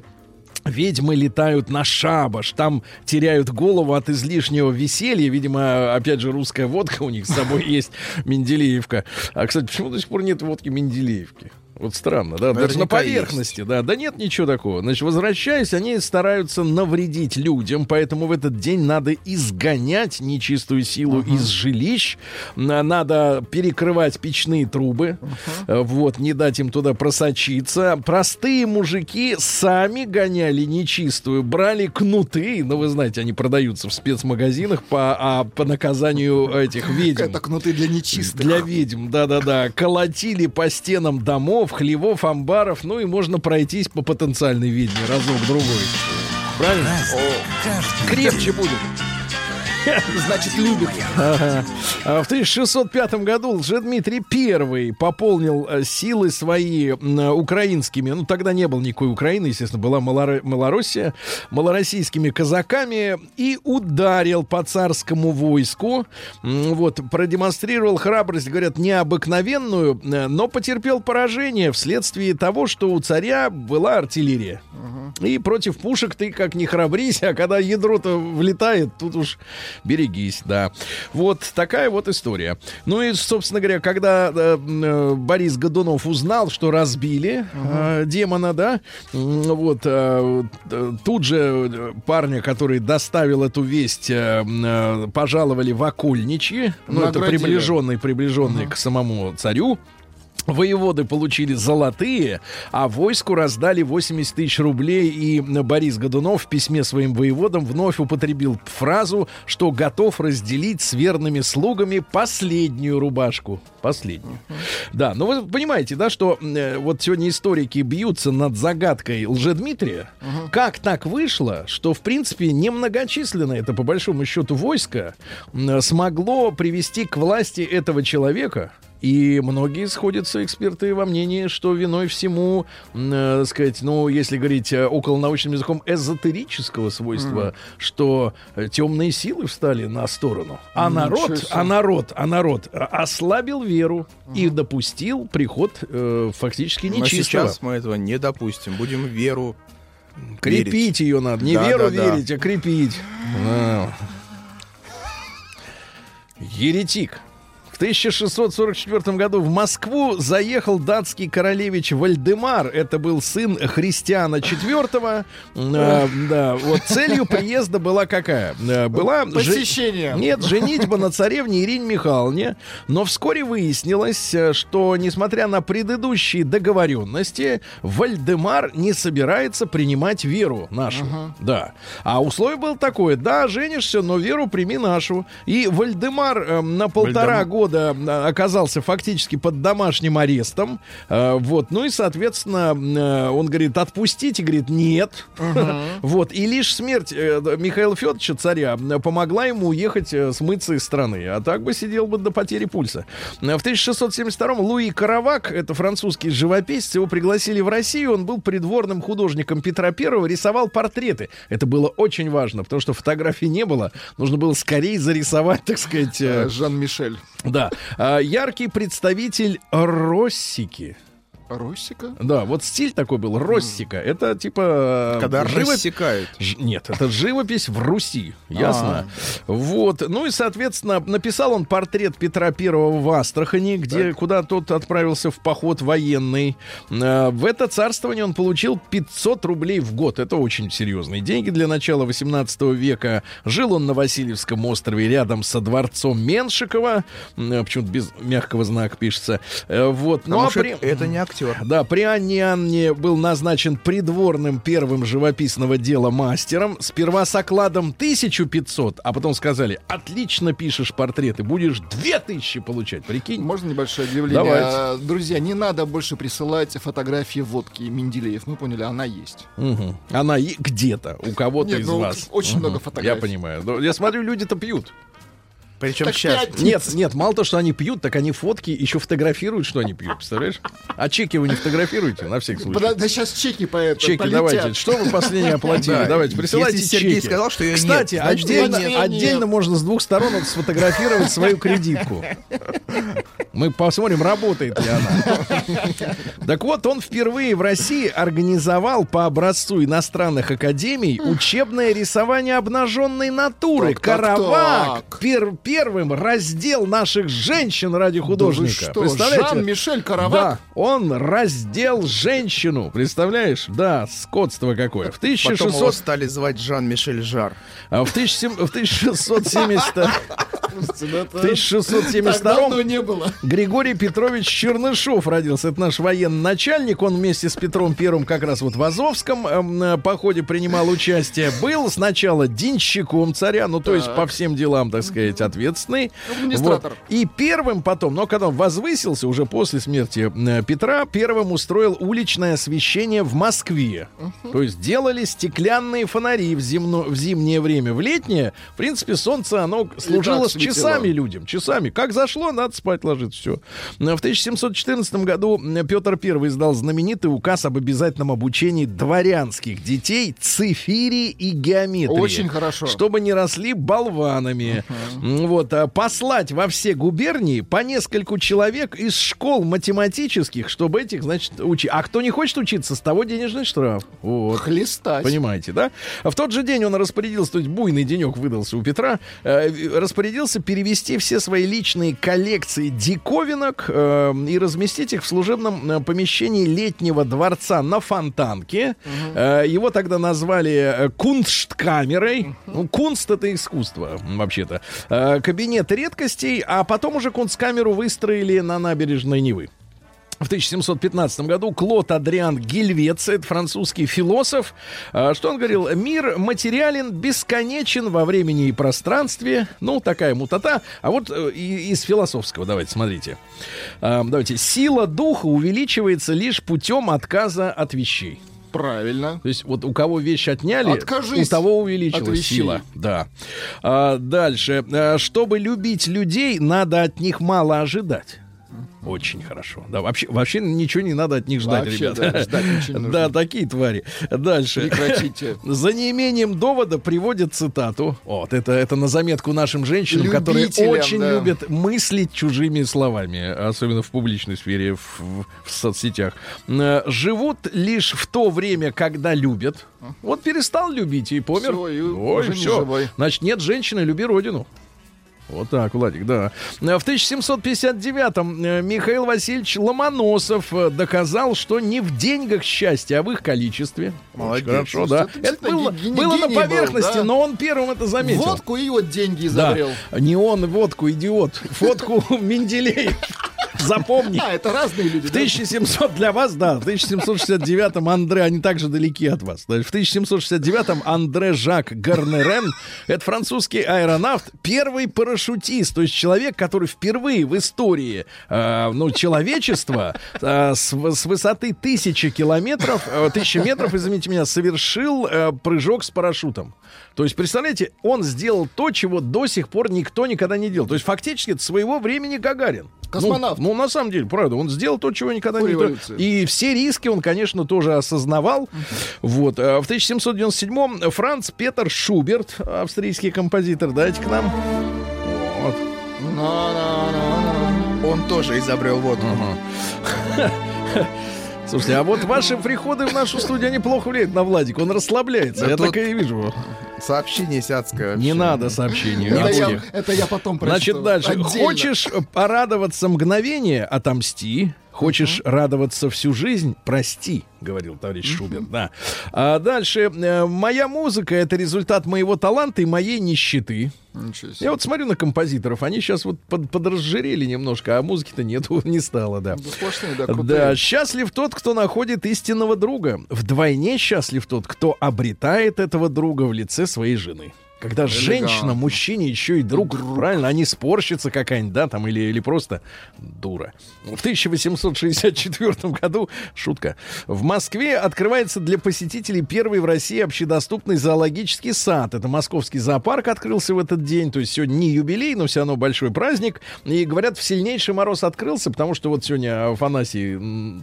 Ведьмы летают на шабаш, там теряют голову от излишнего веселья. Видимо, опять же, русская водка у них с собой [laughs] есть, Менделеевка. А, кстати, почему до сих пор нет водки Менделеевки? Вот странно, да? Даже на поверхности, да. Да нет ничего такого. Значит, возвращаясь, они стараются навредить людям, поэтому в этот день надо изгонять нечистую силу из жилищ. На- Надо перекрывать печные трубы. Э, Вот, не дать им туда просочиться. Простые мужики сами гоняли нечистую, брали кнуты. Ну, вы знаете, они продаются в спецмагазинах по, а, по наказанию этих ведьм. Это кнуты для нечистых. Для ведьм, да-да-да. Колотили по стенам домов, хлевов, амбаров. Ну и можно пройтись по потенциальной ведьме разок-другой. Правильно? Крепче будет. [laughs] Значит, любит. Ага. А В 1605 году Лжедмитрий I пополнил э, силы свои украинскими, ну тогда не было никакой Украины, естественно, была Малоро- Малороссия, малороссийскими казаками и ударил по царскому войску. Вот, продемонстрировал храбрость, говорят, необыкновенную, э, но потерпел поражение вследствие того, что у царя была артиллерия. И против пушек ты как не храбрись, а когда ядро-то влетает, тут уж берегись, да. Вот такая вот история. Ну и, собственно говоря, когда э, э, Борис Годунов узнал, что разбили э, демона, да, вот э, тут же э, парня, который доставил эту весть, э, э, пожаловали в окольничьи, ну это Наградили. приближенный, приближенный к самому царю. Воеводы получили золотые, а войску раздали 80 тысяч рублей. И Борис Годунов в письме своим воеводам вновь употребил фразу, что готов разделить с верными слугами последнюю рубашку. Последнюю. Да, но вы понимаете, да, что э, вот сегодня историки бьются над загадкой Лжедмитрия. Как так вышло, что, в принципе, немногочисленное это, по большому счету, войско м, смогло привести к власти этого человека, и многие сходятся эксперты во мнении, что виной всему, э, сказать, ну, если говорить э, околонаучным языком, эзотерического свойства, что э, темные силы встали на сторону. А Ничего народ, а народ, а народ э, ослабил веру и допустил приход э, фактически Но нечистого. сейчас мы этого не допустим. Будем веру Крепить верить. ее надо. Не Да, веру да, да. верить, а крепить. Да. Еретик. В 1644 году в Москву заехал датский королевич Вальдемар. Это был сын Христиана IV. Э, да, вот целью приезда была какая? Э, Была же- Посещение. нет, женитьба на царевне Ирине Михайловне. Но вскоре выяснилось, э, что, несмотря на предыдущие договоренности, Вальдемар не собирается принимать веру нашу. Да. А условие было такое: да, женишься, но веру прими нашу. И Вальдемар э, на полтора Вальдем- года э, оказался фактически под домашним арестом. Э, вот. Ну и, соответственно, э, он говорит: отпустите, говорит, нет. [laughs] Вот. И лишь смерть э, Михаила Федоровича, царя, помогла ему уехать, э, смыться из страны. А так бы сидел бы до потери пульса. Э, В 1672-м Луи Каравак, это французский живописец, его пригласили в Россию. Он был придворным художником Петра Первого, рисовал портреты. Это было очень важно, потому что фотографий не было. Нужно было скорее зарисовать, так сказать, Жан-Мишель. да. А, яркий представитель Россики. Россика? Да, вот стиль такой был, Россика. Это типа... э, Когда живо- рассекают. Ж- Нет, это живопись в Руси, ясно? Вот, ну и, соответственно, написал он портрет Петра Первого в Астрахани, где, куда тот отправился в поход военный. Э, В это царствование он получил 500 рублей в год. Это очень серьезные деньги для начала 18 века. Жил он на Васильевском острове рядом со дворцом Меншикова. Э, Почему-то без мягкого знака пишется. Вот, ну Потому а при... это не актер. Да, при Анне Анне был назначен придворным первым живописного дела мастером. Сперва с окладом 1500, а потом сказали, отлично пишешь портреты, будешь 2000 получать, прикинь. Можно небольшое объявление? Давайте. А, Друзья, не надо больше присылать фотографии водки Менделеев. Мы поняли, она есть. Мгм. Она и где-то у кого-то Нет, из ну, вас. очень много Я фотографий. понимаю. Но Я смотрю, люди-то пьют. Причем Так сейчас. пять. Нет, нет, мало то, что они пьют, так они фотки еще фотографируют, что они пьют, представляешь? А чеки вы не фотографируете, на всякий случай. Да, да сейчас чеки по это Чеки полетят. давайте. Что вы последнее оплатили? Да. Давайте, присылайте Если Сергей чеки. сказал, что нет, Кстати, значит, отдельно, нет. отдельно можно с двух сторон сфотографировать свою кредитку. Мы посмотрим, работает ли она. Так вот, он впервые в России организовал по образцу иностранных академий учебное рисование обнаженной натуры. Так, так, Каравак так. пер- первым раздел наших женщин ради художника. Что, Представляете? Жан-Мишель Каравак? Да, он раздел женщину. Представляешь? Да, скотство какое. В Потом его 1600... стали звать Жан-Мишель Жар. а В 1700 в 1670 Слушайте, ну это в 1672 так давно не было. Григорий Петрович Чернышов родился. Это наш военный начальник. Он вместе с Петром Первым как раз вот в Азовском эм, э, походе принимал участие. Был сначала денщиком царя, ну то есть по всем делам, так сказать, ответственный. Администратор. Вот. И первым потом, но когда он возвысился уже после смерти э, Петра, первым устроил уличное освещение в Москве. То есть делали стеклянные фонари в, земно, в зимнее время. В летнее, в принципе, солнце, оно служило. Часами людям. Часами. Как зашло, надо спать ложиться. Все. В 1714 году Петр I издал знаменитый указ об обязательном обучении дворянских детей цифире и геометрии. Очень хорошо. Чтобы не росли болванами. М, Вот. а Послать во все губернии по нескольку человек из школ математических, чтобы этих, значит, учить. А кто не хочет учиться, с того денежный штраф. Вот. Хлестать. Понимаете, да? В тот же день он распорядился, то есть буйный денек выдался у Петра, э, распорядился перевести все свои личные коллекции диковинок э, и разместить их в служебном э, помещении летнего дворца на Фонтанке. Э, его тогда назвали э, кунсткамерой. Ну, кунст — это искусство, вообще-то. Э, кабинет редкостей, а потом уже кунсткамеру выстроили на набережной Невы. В 1715 году Клод Адриан Гельвец, это французский философ. А, Что он говорил? Мир материален, бесконечен во времени и пространстве. Ну, такая мутата. А вот э, из философского, давайте, смотрите. А, Давайте. Сила духа увеличивается лишь путем отказа от вещей. Правильно. То есть вот у кого вещь отняли, Откажись у того увеличилась сила. Да. А, дальше. А, чтобы любить людей, надо от них мало ожидать. Очень хорошо. Да, вообще, вообще ничего не надо от них ждать, Вообще, ребята. да, ждать ничего не нужно. Да, такие твари. Дальше. Прекратите. За неимением довода приводят цитату. Вот, это, это на заметку нашим женщинам, которые очень да. любят мыслить чужими словами, особенно в публичной сфере, в, в- соцсетях. Э, Живут лишь в то время, когда любят. Вот перестал любить и помер. Всё, и Ой, всё. живой. Значит, нет женщины, люби родину. Вот так, Владик, да. Э, В 1759-м э, Михаил Васильевич Ломоносов э, доказал, что не в деньгах счастье, а в их количестве. Молодец. Очень Хорошо, да. Это Это было, было на гений был, поверхности, да. но он первым это заметил. Водку и вот деньги Да. изобрел. Не он водку, идиот. Фотку [laughs] Менделеев. Запомни. А, это разные люди. В да? 1700 для вас, да, в 1769-м Андре, они также далеки от вас. В 1769-м Андре Жак Гарнерен, это французский аэронавт, первый парашютист, то есть человек, который впервые в истории э, ну, человечества э, с, высоты тысячи километров, э, тысячи метров, извините меня, совершил э, прыжок с парашютом. То есть, представляете, он сделал то, чего до сих пор никто никогда не делал. То есть, фактически, это своего времени Гагарин. Космонавт. Ну, ну, на самом деле, правда, он сделал то, чего никогда не делал. И все риски он, конечно, тоже осознавал. Вот. А В 1797-м Франц Петер Шуберт, австрийский композитор, дайте к нам. Вот. Он тоже изобрел водку. Слушайте, а вот ваши приходы в нашу студию, они плохо влияют на Владика. Он расслабляется. Да я так и вижу. Сообщение сядское. Не надо сообщений. Это я, это я потом прочту. Значит, дальше. Отдельно. Хочешь порадоваться мгновение, отомсти. Хочешь радоваться всю жизнь, прости, говорил товарищ Шубин. Да. А дальше. э, Моя музыка это результат моего таланта и моей нищеты. Ничего себе. Я вот смотрю на композиторов, они сейчас вот под, подразжирели немножко, а музыки-то нету, [laughs] не стало, да. Да сплошные, да, крутые. Да, счастлив тот, кто находит истинного друга. Вдвойне счастлив тот, кто обретает этого друга в лице своей жены. Когда женщина, мужчине еще и друг, правильно, а не спорщица какая-нибудь, да, там, или, или просто дура. В 1864 году, шутка, в Москве открывается для посетителей первый в России общедоступный зоологический сад. Это московский зоопарк открылся в этот день, то есть сегодня не юбилей, но все равно большой праздник. И говорят, в сильнейший мороз открылся, потому что вот сегодня Афанасий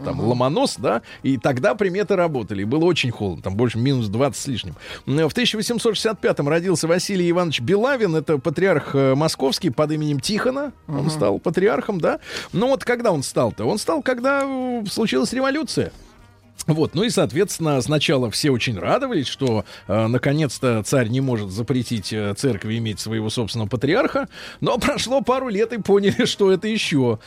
там ломонос, да, и тогда приметы работали. Было очень холодно, там больше минус 20 с лишним. В 1865-м родился Василий Иванович Белавин, это патриарх э, московский под именем Тихона. Он стал патриархом, да. Но вот когда он стал-то? Он стал, когда э, случилась революция. Вот, ну и, соответственно, сначала все очень радовались, что э, наконец-то царь не может запретить э, церкви иметь своего собственного патриарха, но [laughs] прошло пару лет и поняли, что это еще,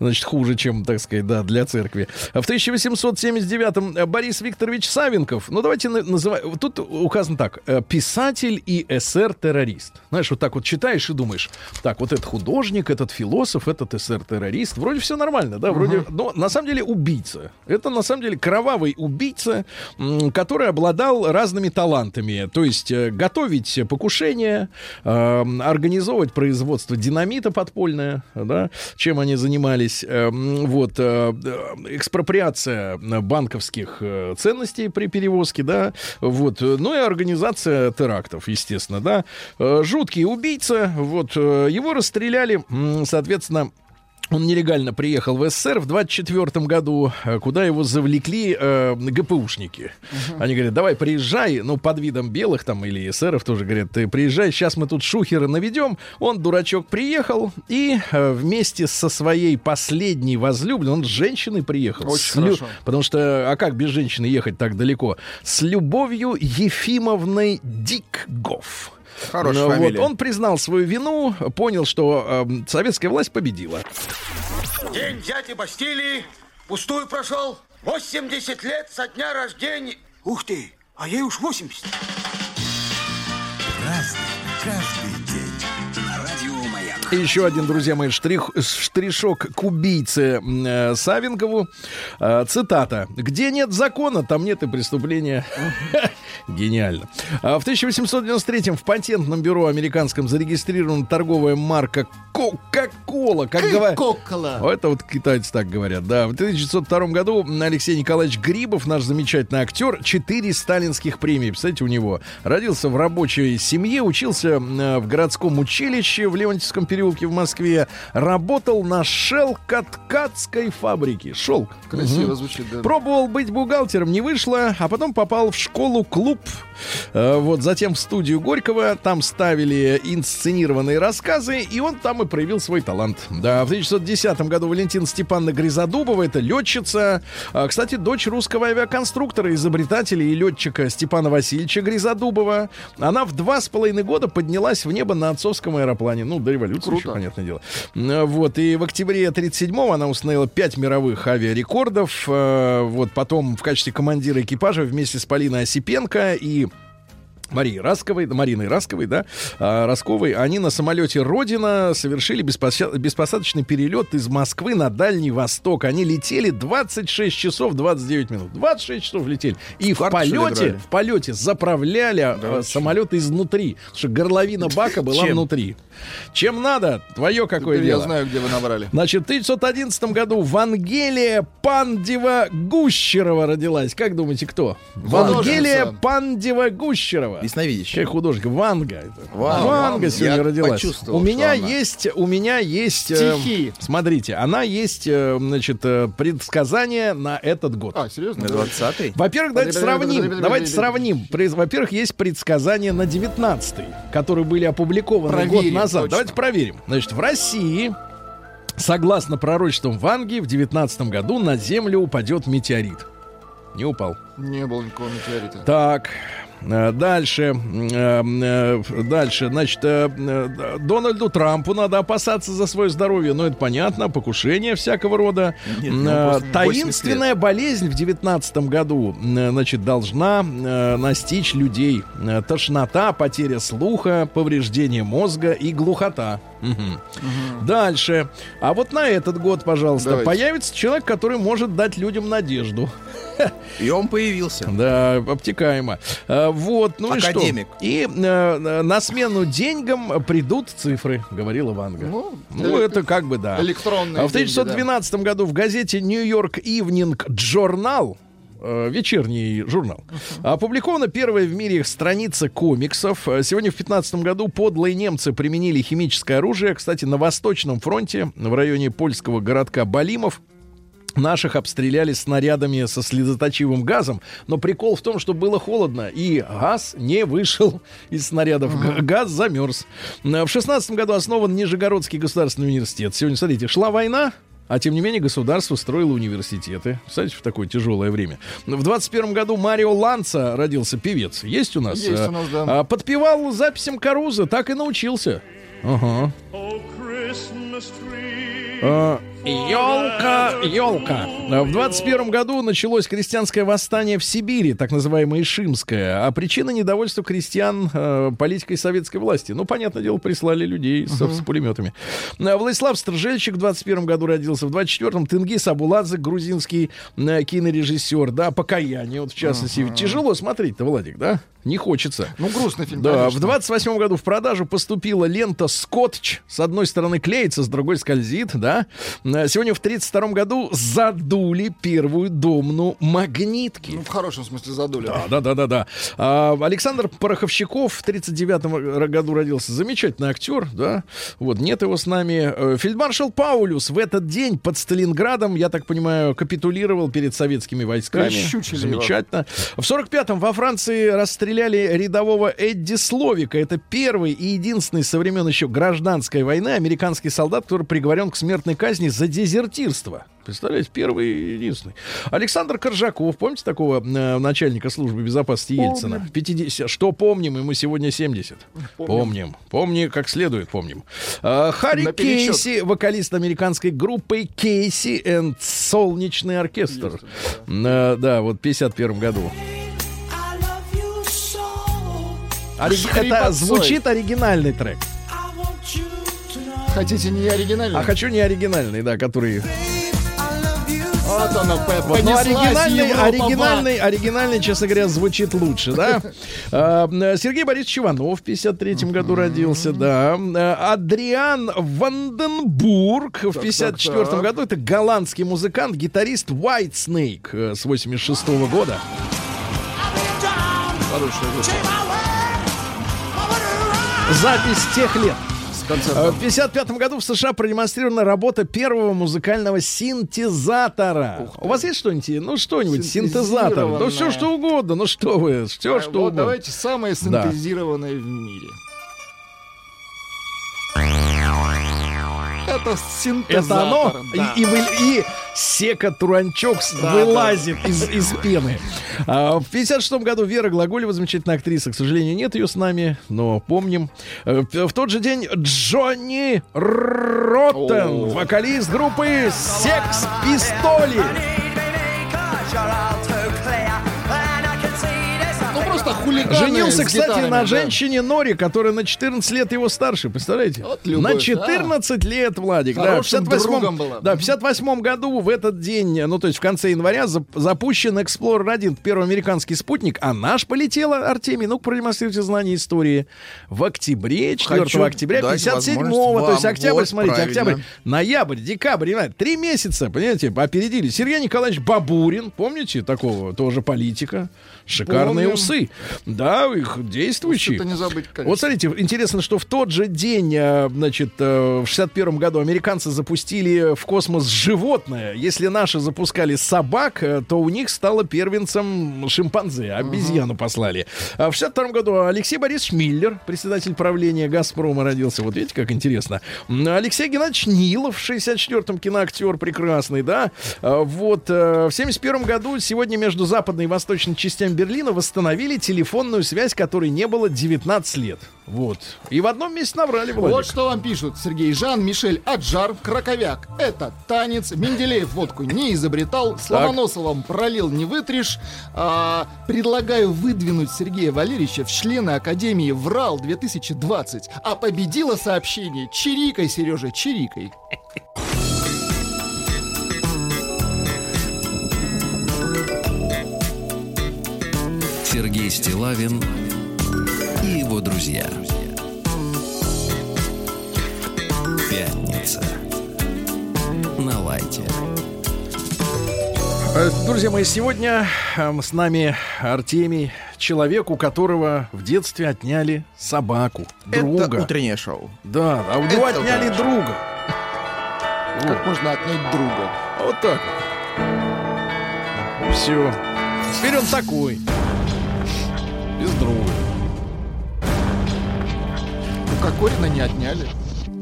значит, хуже, чем, так сказать, да, для церкви. В 1879-м Борис Викторович Савенков, ну давайте на- называть, тут указано так, э, писатель и СР-террорист. Знаешь, вот так вот читаешь и думаешь, так, вот этот художник, этот философ, этот СР-террорист, вроде все нормально, да, вроде, но на самом деле убийца. Это на самом деле кровавый убийца, м, который обладал разными талантами. То есть э, готовить покушения, э, организовывать производство динамита подпольное, да, чем они занимались. Э, вот, экспроприация банковских ценностей при перевозке, да, вот, ну и организация терактов, естественно, да. Жуткий убийца, вот, его расстреляли, соответственно, он нелегально приехал в СССР в 24 году, э, куда его завлекли э, ГПУшники. Они говорят, давай приезжай, ну, под видом белых там или эсеров тоже говорят, ты приезжай, сейчас мы тут шухера наведем. Он, дурачок, приехал и э, вместе со своей последней возлюбленной, он с женщиной приехал. Очень С лю- хорошо. Потому что, а как без женщины ехать так далеко? С Любовью Ефимовной Дикгоф. Хорошая Ну, вот, фамилия. он признал свою вину, понял, что э, советская власть победила. День дяди Бастилии пустую прошел. 80 лет со дня рождения. Ух ты, а ей уж 80. Разный, Еще один, друзья мои, штрих, штришок к убийце э, Савенкову. Э, цитата. «Где нет закона, там нет и преступления». [laughs] Гениально. А В 1893 в патентном бюро американском зарегистрирована торговая марка Кока-Кола. Как говорят... Кокола. О, Это вот китайцы так говорят, да. В 1902 году Алексей Николаевич Грибов, наш замечательный актер, четыре сталинских премии, представляете, у него. Родился в рабочей семье, учился в городском училище в Леонтьевском переулке в Москве, работал на шелкоткацкой фабрике. Шелк. Красиво звучит, да. Пробовал быть бухгалтером, не вышло, а потом попал в школу-клуб. Э, Вот, затем в студию Горького. Там ставили инсценированные рассказы, и он там и проявил свой талант. Да, в 1910 году Валентина Степановна Гризодубова, это летчица. а, Кстати, дочь русского авиаконструктора, изобретателя и летчика Степана Васильевича Гризодубова. Она в два с половиной года поднялась в небо на отцовском аэроплане. Ну, до революции еще, понятное дело. Вот, и в октябре 37-го она установила 5 мировых авиарекордов. Э, Вот, потом в качестве командира экипажа вместе с Полиной Осипенко и Марии Расковой, да, Мариной Расковой, да, а, Росковой, они на самолете Родина совершили беспося- беспосадочный перелет из Москвы на Дальний Восток. Они летели 26 часов 29 минут. 26 часов летели. И в карты, ли, полете, в полете заправляли а, самолет изнутри. Потому что горловина бака была внутри. Чем надо? Твое какое Теперь я дело. знаю, где вы набрали. Значит, в 1911 году Вангелия Пандева Гущерова родилась. Как думаете, кто? Вангелия. Пандева Гущерова. Ясновидящий. Какой художник? Ванга. это. Ванга. Ванга сегодня Я родилась. У меня что она. есть, у меня есть. э, Стихи. смотрите, она есть, э, значит, э, предсказание на этот год. А, серьезно? На 20-й? Во-первых, давайте сравним. Давайте сравним. Во-первых, есть предсказания на 19-й, которые были опубликованы год Проверим, назад. точно. Давайте проверим. Значит, в России, согласно пророчествам Ванги, в 19 году на Землю упадет метеорит. Не упал. Не было никакого метеорита. Так. Э, Дальше, э, э, дальше, значит, э, Дональду Трампу надо опасаться за свое здоровье, но это понятно, покушение всякого рода. Нет, ему просто 80 Таинственная болезнь в девятнадцатом году, значит, должна настичь людей. Тошнота, потеря слуха, повреждение мозга и глухота. Дальше. А вот на этот год, пожалуйста, Давайте. появится человек, который может дать людям надежду. И он появился. Да, обтекаемо. А, вот, ну Академик. и что? И э, на смену деньгам придут цифры, говорила Ванга. Ну, Ну, это как бы да. электронные А в деньги, 1912 году в газете Нью-Йорк Ивнинг Journal э, вечерний журнал. Опубликована первая в мире страница комиксов. Сегодня в 15 году подлые немцы применили химическое оружие. Кстати, на Восточном фронте, в районе польского городка Балимов, Наших обстреляли снарядами со слезоточивым газом, но прикол в том, что было холодно, и газ не вышел из снарядов. Г- Газ замерз. Э, В шестнадцатом году основан Нижегородский государственный университет. Сегодня, смотрите, шла война, а тем не менее государство строило университеты. Кстати, в такое тяжелое время. В 21 году Марио Ланца родился певец. Есть у нас? Есть Э, у нас, да. а, Подпевал записям Каруза, так и научился. Ага. Елка, елка. В 21 году началось крестьянское восстание в Сибири, так называемое Ишимское. А причина недовольства крестьян э, политикой советской власти. Ну, понятное дело, прислали людей с, с пулеметами. А Владислав Стржельчик в 21 году родился. В 24-м Тенгиз Абуладзе, грузинский э, кинорежиссер. Да, покаяние, вот в частности. Тяжело смотреть-то, Владик, да? Не хочется. Ну, грустный фильм, Да, конечно. в 28 году в продажу поступила лента «Скотч». С одной стороны клеится, с другой скользит, да. Сегодня в 32 году задули первую домну магнитки. Ну, в хорошем смысле задули. Да, да, да, да, да. А, Александр Пороховщиков в 39 году родился. Замечательный актер, да. Вот, нет его с нами. Э, Фельдмаршал Паулюс в этот день под Сталинградом, я так понимаю, капитулировал перед советскими войсками. Прищучили его. Замечательно. В 45-м во Франции расстреляли рядового Эдди Словика. Это первый и единственный со времен еще гражданской войны американский солдат, который приговорен к смертной казни за дезертирство. Представляете, первый и единственный. Александр Коржаков, помните такого э, начальника службы безопасности Ельцина? В 50. Что помним? Ему сегодня 70. Помним. Помни, как следует помним. А, Харри. Кейси, вокалист американской группы Кейси and Солнечный оркестр. Э, да, вот в 51 году. Ори- Это звучит оригинальный трек. Хотите не оригинальный? А хочу не оригинальный, да, который... Вот оно, Вот, понеслась оригинальный, Европа, оригинальный, оригинальный, честно говоря, звучит лучше, да? [laughs] А, Сергей Борисович Иванов в 53 году родился, да. Э, Адриан Ванденбург в 54 так. году. Это голландский музыкант, гитарист White Snake э, с 86 года. Запись тех лет. Концертом. В 55 году в США продемонстрирована работа первого музыкального синтезатора. У вас есть что-нибудь? Ну, что-нибудь, синтезатор. Ну, все что угодно. Ну, что вы, все А, что вот угодно. давайте самое синтезированное в мире. Это синтезатор. Это оно? да. И, и, Сека Туранчок Да, вылазит Из, из пены. А, в 56 году Вера Глаголева, замечательная актриса. К сожалению, нет ее с нами, но помним. Э, В тот же день Джонни Роттен, вокалист группы Секс Пистоли. Хулиганы Женился, кстати, гитарами, на да. женщине Нори, которая на 14 лет его старше, представляете? Вот любовь, на 14 лет, Владик, да. В Хорошим 58 другом была. Да, в 58 году в этот день, ну то есть в конце января, зап- запущен Explorer 1, первый американский спутник, а наш полетела, Артемий, ну-ка продемонстрируйте знание истории. В октябре, 4 Хочу октября дать 57-го, то есть октябрь, вам. смотрите, Вот, октябрь, правильно. ноябрь, декабрь, январь, три месяца, понимаете, опередили. Сергей Николаевич Бабурин, помните такого, тоже политика, шикарные Помним. усы. Да, их действующие. Не забыть, конечно. Вот смотрите, интересно, что в тот же день, э, значит, э, в 61 году американцы запустили в космос животное. Если наши запускали собак, э, то у них стало первенцем шимпанзе, обезьяну послали. А в 62 году Алексей Борисович Миллер, председатель правления «Газпрома» родился. Вот видите, как интересно. Алексей Геннадьевич Нилов в 64-м киноактер прекрасный, да. А, Вот в 71 году сегодня между западной и восточной частями Берлина восстановили телефонную связь, которой не было 19 лет. Вот. И в одном месте набрали, Владик. Вот что вам пишут. Сергей Жан, Мишель Аджар, Краковяк. Это танец. Менделеев водку не изобретал. С Ломоносовым пролил не вытришь. А, предлагаю выдвинуть Сергея Валерьевича в члены Академии ВРАЛ 2020. А победило сообщение «Чирикай, Сережа, чирикай». Сергей Стилавин и его друзья. Пятница. На лайте. Э, Друзья мои, сегодня эм, с нами Артемий, человек, у которого в детстве отняли собаку, друга. Это утреннее шоу. Да, а у него Это отняли хорошо. друга. Как можно отнять друга? Вот так вот. Все. Теперь он такой. Без друга. Ну, Кокорина не отняли.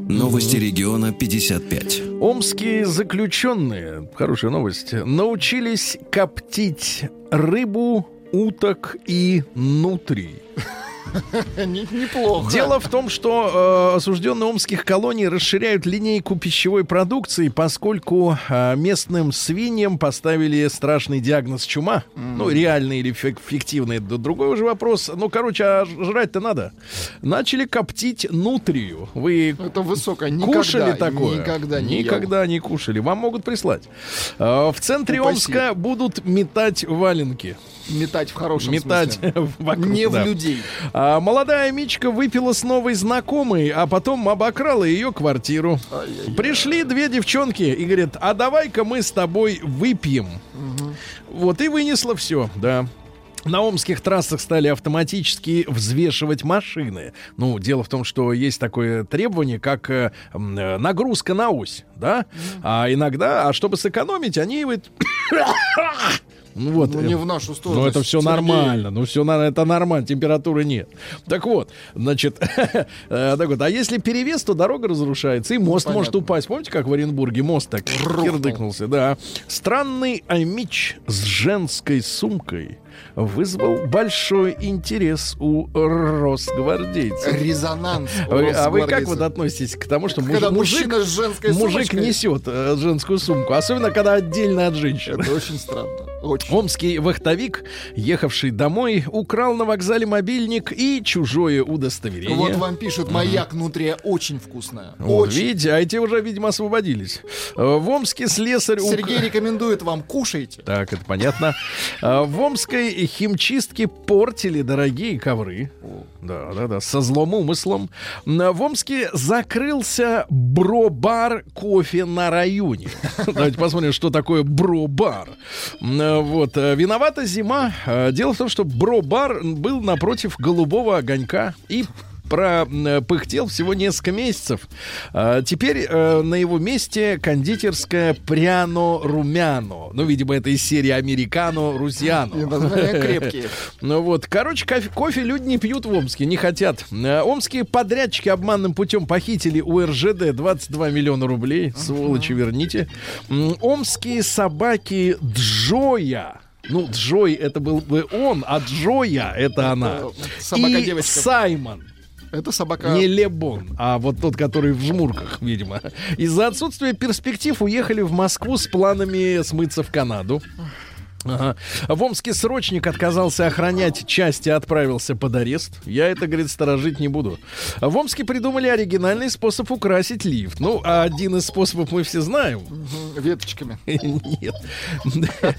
Новости региона 55. Омские заключенные, хорошая новость, научились коптить рыбу, уток и нутрий. [laughs] Не- Неплохо. Дело в том, что э, осужденные омских колоний расширяют линейку пищевой продукции, поскольку э, местным свиньям поставили страшный диагноз чума. Ну, реальный или фик- фиктивный, это другой уже вопрос. Ну, короче, а жрать-то надо. Начали коптить нутрию. Вы Это высокое. Никогда, кушали такое? Никогда не ел. Никогда не кушали. Вам могут прислать. Э, В центре Упаси. Омска будут метать валенки. Метать в хорошем Метать смысле. [laughs] вокруг, Не да. в людей. А молодая Мичка выпила с новой знакомой, а потом обокрала ее квартиру. Пришли две девчонки и говорят, а давай-ка мы с тобой выпьем. Вот и вынесла все, да. На омских трассах стали автоматически взвешивать машины. Ну, дело в том, что есть такое требование, как э, э, нагрузка на ось, да? А иногда, а чтобы сэкономить, они вот... [coughs] [coughs] [coughs] Ну вот, Ну, э, не в нашу сторону. ну, это все Сергей. нормально. Ну, все это нормально, температуры нет. Так вот, значит, [laughs] э, так вот, а если перевес, то дорога разрушается, и мост понятно. может упасть. Помните, как в Оренбурге мост так кирдыкнулся, да. Странный амич с женской сумкой вызвал большой интерес у росгвардейцев. Резонанс. Вы- а вы как вот относитесь к тому, что муж- Когда мужик, мужик несет э, женскую сумку, особенно когда отдельно от женщины? Это очень странно. Омский вахтовик, ехавший домой, украл на вокзале мобильник и чужое удостоверение. Вот вам пишут, маяк нутрия очень вкусная. Вот, очень. видите, а эти уже, видимо, освободились. Э, В Омске слесарь... ук- Сергей рекомендует вам кушайте. Так, это понятно. А, В омской химчистке портили дорогие ковры. Да, да, да, со злым умыслом. В Омске закрылся бро-бар кофе на районе. [laughs] Давайте посмотрим, что такое бро-бар. Вот, э, виновата зима. Э, Дело в том, что бро-бар был напротив голубого огонька и пропыхтел всего несколько месяцев. А, Теперь э, на его месте кондитерская Пряно-Румяно. Ну, видимо, это из серии Американо И Русиано. названия крепкие. [laughs] Ну вот, короче, кофе, кофе люди не пьют в Омске, не хотят. Э, Омские подрядчики обманным путем похитили у РЖД 22 миллиона рублей. Сволочи, верните. Омские собаки Джоя. Ну, Джой это был бы он, а Джоя это она. И собака-девочка. Саймон. Это собака... Не Лебон, а вот тот, который в жмурках, видимо. Из-за отсутствия перспектив уехали в Москву с планами смыться в Канаду. Ага. В Омске срочник отказался охранять части и отправился под арест. Я это, говорит, сторожить не буду. В Омске придумали оригинальный способ украсить лифт. Ну, а один из способов мы все знаем. Веточками. [laughs] Нет. [laughs]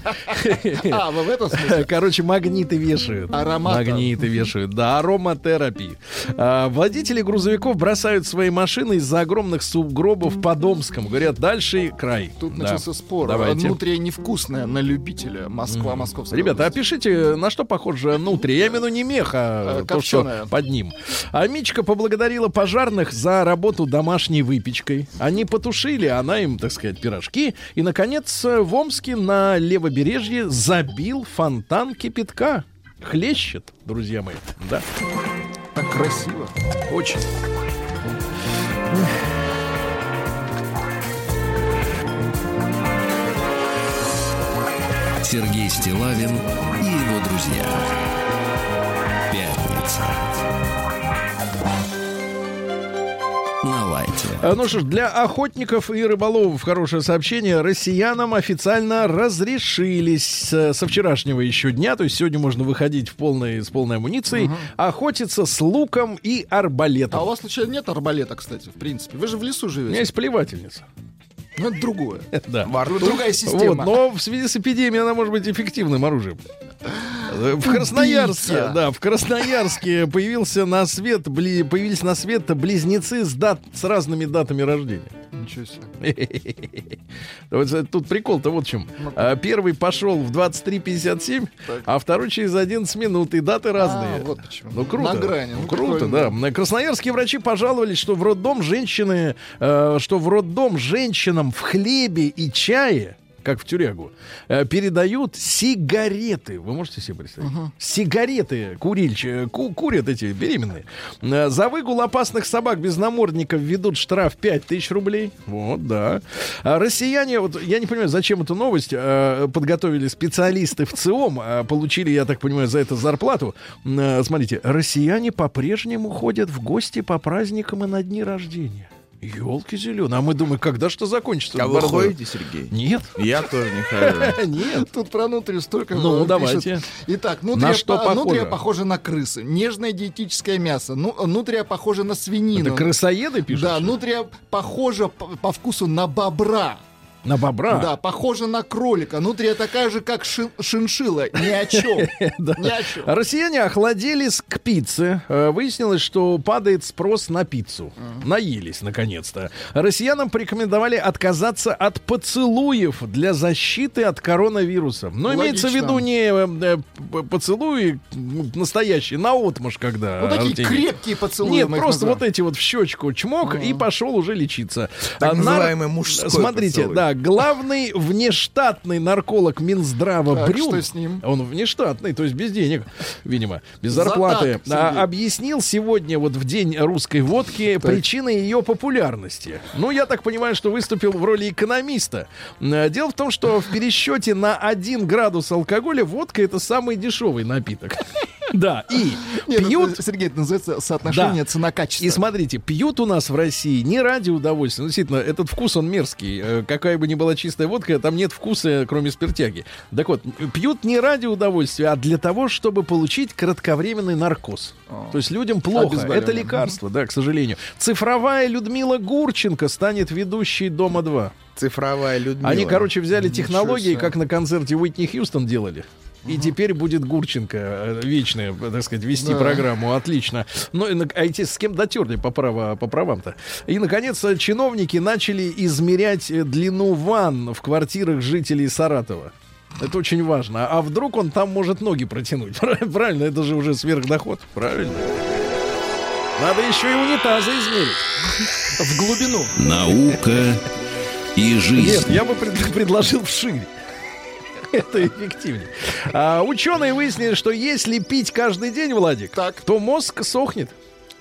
А, вы в этом смысле? Короче, магниты вешают. Аромата. Магниты вешают. Да, ароматерапия. А, водители грузовиков бросают свои машины из-за огромных сугробов под Омском. Говорят, дальше край. Тут начался спор. Нутрия невкусная на любителя. Москва, московская. Ребята, область. опишите, на что похоже нутри. Я имею в виду не мех, а Э, то, что под ним. А Мичка поблагодарила пожарных за работу домашней выпечкой. Они потушили, она им, так сказать, пирожки. И, наконец, в Омске на левобережье забил фонтан кипятка. Хлещет, друзья мои. Да, Так красиво. очень. Сергей Стилавин и его друзья. Пятница. На лайте. А, Ну что ж, для охотников и рыболовов хорошее сообщение. Россиянам официально разрешили с- со вчерашнего еще дня, то есть сегодня можно выходить в полной, с полной амуницией, охотиться с луком и арбалетом. А у вас случайно нет арбалета, кстати, в принципе? Вы же в лесу У меня живете. есть плевательница. Ну, это другое. [laughs] Да. Другая Вот, система. но в связи с эпидемией она может быть эффективным оружием. В Красноярске, да, в Красноярске появился на свет, бли- появились на свет близнецы с, дат, с разными датами рождения. Ничего себе. [laughs] Тут прикол-то вот в чем. А, Первый пошел в 23.57, Так. а второй через 11 минут. И даты разные. А, вот почему. Ну круто. На грани. Ну, Ну, круто, да. Красноярские врачи пожаловались, что в роддом женщины, э, что в роддом женщинам в хлебе и чае как в тюрягу, э, передают сигареты. Вы можете себе представить? Сигареты курильчи, ку- курят эти беременные. Э, За выгул опасных собак без намордников ведут штраф 5000 рублей. Вот, да. А россияне, вот я не понимаю, зачем эту новость э, подготовили специалисты в ЦИОМ, а получили, я так понимаю, за это зарплату. Э, Смотрите, россияне по-прежнему ходят в гости по праздникам и на дни рождения. Елки зеленые. А мы думаем, когда что закончится? А вы ходите, Сергей? Нет. Я тоже не хожу. [laughs] Нет. Тут про нутрию столько Ну, давайте. Итак, На нутрия, что по- похоже? нутрия похожа на крысы. Нежное диетическое мясо. Ну, нутрия похожа на свинину. Это крысоеды пишут? Да, нутрия похожа по, по вкусу на бобра. На бобра? Да, похожа на кролика. Нутрия такая же, как шин- шиншилла. Ни о чем. [laughs] Ни о чем. Россияне охладелись к пицце. Э, Выяснилось, что падает спрос на пиццу. Наелись, наконец-то. Россиянам порекомендовали отказаться от поцелуев для защиты от коронавируса. Но имеется в виду не э, п- поцелуи настоящие, наотмашь, когда... Ну, такие крепкие поцелуи. Нет, просто вот эти вот в щечку чмок и пошел уже лечиться. Так А называемый мужской Смотрите, да, главный внештатный нарколог Минздрава Так, Брюн. что с ним? Он внештатный, то есть без денег, видимо, без зарплаты. А, объяснил сегодня, вот в день русской водки, причины ее популярности. Ну, я так понимаю, что выступил в роли экономиста. Э, Дело в том, что в пересчете на 1 градус алкоголя водка это самый дешевый напиток. Да, и Нет, это, пьют Сергей, это называется соотношение Да. цена-качество. И смотрите, пьют у нас в России не ради удовольствия. Ну, действительно, этот вкус, он мерзкий. Э, Какая бы ни была чистая водка, там нет вкуса, кроме спиртяги. Так вот, пьют не ради удовольствия, а для того, чтобы получить кратковременный наркоз. То есть людям плохо. Это лекарство, да, к сожалению. Цифровая Людмила Гурченко станет ведущей «Дома-2». Цифровая Людмила. Они, короче, взяли технологии, себе. как на концерте Уитни Хьюстон делали. И теперь будет Гурченко э, вечная, так сказать, вести Да. программу. Отлично. Ну, и, а эти с кем дотерли по, право- по правам-то? И, наконец, чиновники начали измерять э, длину ванн в квартирах жителей Саратова. Это очень важно. А вдруг он там может ноги протянуть? [laughs] Правильно, это же уже сверхдоход. Правильно. Надо еще и унитазы измерить. в глубину. Наука и Нет, жизнь. я бы пред- предложил вширь. Это эффективнее. А, ученые выяснили, что если пить каждый день, Владик, Так. то мозг сохнет.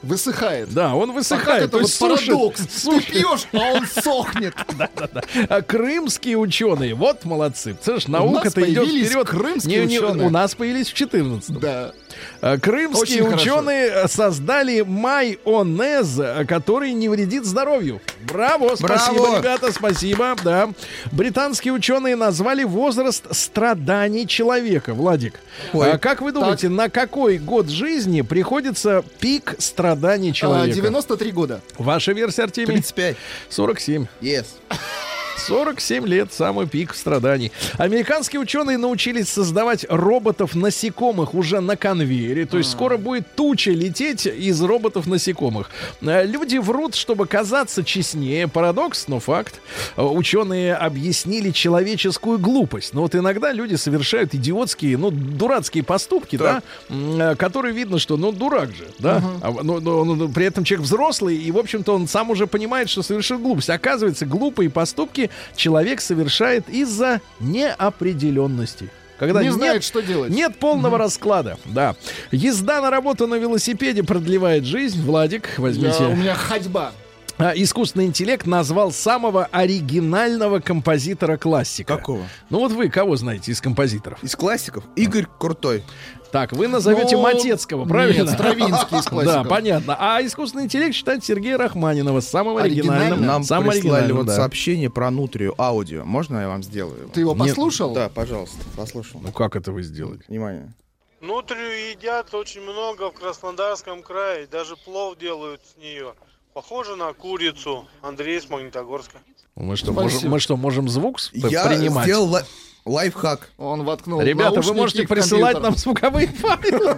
Высыхает. Да, он А высыхает. как это то вот сушит- парадокс? Ты сушит. пьешь, а он сохнет. [laughs] А крымские ученые, вот молодцы. Слышь, наука-то идет вперед. крымские Не- не- ученые. У нас появились в 14 Да. А, Крымские Очень хорошо. ученые э, создали майонез, э, который не вредит здоровью. Браво, спасибо, Браво. ребята, спасибо. Да. Британские ученые назвали возраст страданий человека. Владик, Ой. а как вы думаете, на какой год жизни приходится пик страданий А, человека? 93 года. Ваша версия, Артемий? 35. 47. Yes. 47 лет, самый пик страданий. Американские ученые научились создавать роботов-насекомых уже на конвейере. То есть скоро будет туча лететь из роботов-насекомых. Э, Люди врут, чтобы казаться честнее. Парадокс, но факт. Э, Ученые объяснили человеческую глупость. Но вот иногда люди совершают идиотские, ну, дурацкие поступки, да, э, которые видно, что, ну, дурак же, да. А, ну, ну, ну, при этом человек взрослый, и, в общем-то, он сам уже понимает, что совершил глупость. Оказывается, глупые поступки человек совершает из-за неопределенности. Когда Не нет, знает, что делать. Нет полного расклада, да. Езда на работу на велосипеде продлевает жизнь. Владик, возьмите. Я- у меня ходьба. А, искусственный интеллект назвал самого оригинального композитора классика. Какого? Ну вот вы кого знаете из композиторов? Из классиков Игорь Крутой. Так, вы назовете Ну, Матецкого, правильно? нет, Стравинский из [laughs] Да, понятно. А искусственный интеллект считает Сергея Рахманинова самым оригинальным. Нам самым прислали вот да. сообщение про нутрию аудио. Можно я вам сделаю? Ты его Нет, послушал? Да, пожалуйста, послушал. Ну как это вы сделали? Внимание. Нутрию едят очень много в Краснодарском крае, даже плов делают с нее. Похоже на курицу. Андрей из Магнитогорска. Мы что, Спасибо. можем, мы что, можем звук Я принимать? сделал лайфхак. Он воткнул Ребята, вы можете присылать нам звуковые файлы.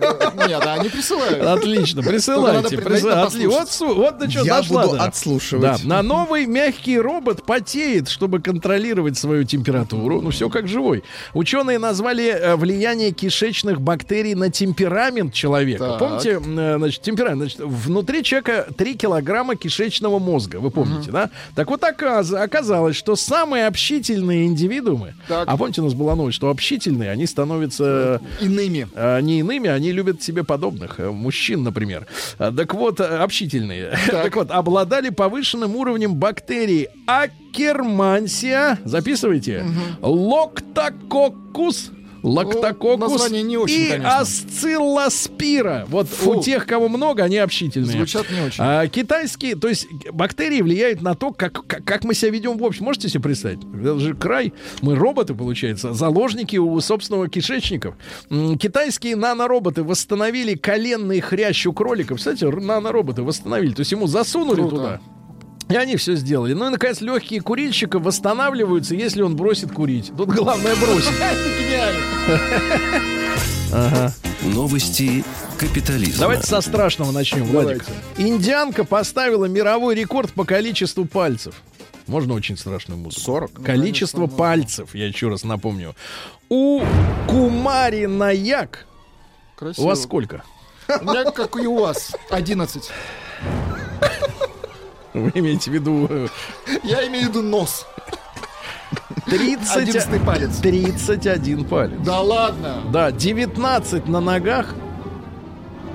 Нет, а они присылают. Отлично, присылайте. Вот, до чего Я буду да. отслушивать. Да, на новый мягкий робот потеет, чтобы контролировать свою температуру. Ну, все как живой. Ученые назвали э, влияние кишечных бактерий на темперамент человека. Помните, э, значит, темперамент? Значит, внутри человека 3 килограмма кишечного мозга. Вы помните, да? Так вот, оказ- оказалось, что самые общительные индивидуумы, Так. а помните, у нас была новость, что общительные, они становятся Иными. а, не иными, они любят себе подобных. э, Мужчин, например. Так вот, э, общительные. [laughs] Так вот, обладали повышенным уровнем бактерий Акермансия. Записывайте. Локтококкус. Лактококус Ну, не очень, и конечно. асциллоспира. Вот Фу. у тех, кого много, они общительные. Звучат не очень. А, китайские, то есть бактерии влияют на то, как, как, как мы себя ведем в общем. Можете себе представить? Это же край. Мы роботы, получается, заложники у собственного кишечников. Китайские нанороботы восстановили коленный хрящ у кроликов. Кстати, нанороботы восстановили. То есть ему засунули Круто. туда. И они все сделали. Ну и, наконец, легкие курильщика восстанавливаются, если он бросит курить. Тут главное бросить. [laughs] Новости капитализма. Давайте со страшного начнем, Владик. Индианка поставила мировой рекорд по количеству пальцев. Можно очень страшную музыку? 40? Количество пальцев, я еще раз напомню. У Кумари Наяк Красиво. у вас сколько? У меня, как и у вас, 11. [laughs] Вы имеете в виду э, Я имею в виду нос. 30, 11 палец. 31 палец. Да ладно. Да, 19 на ногах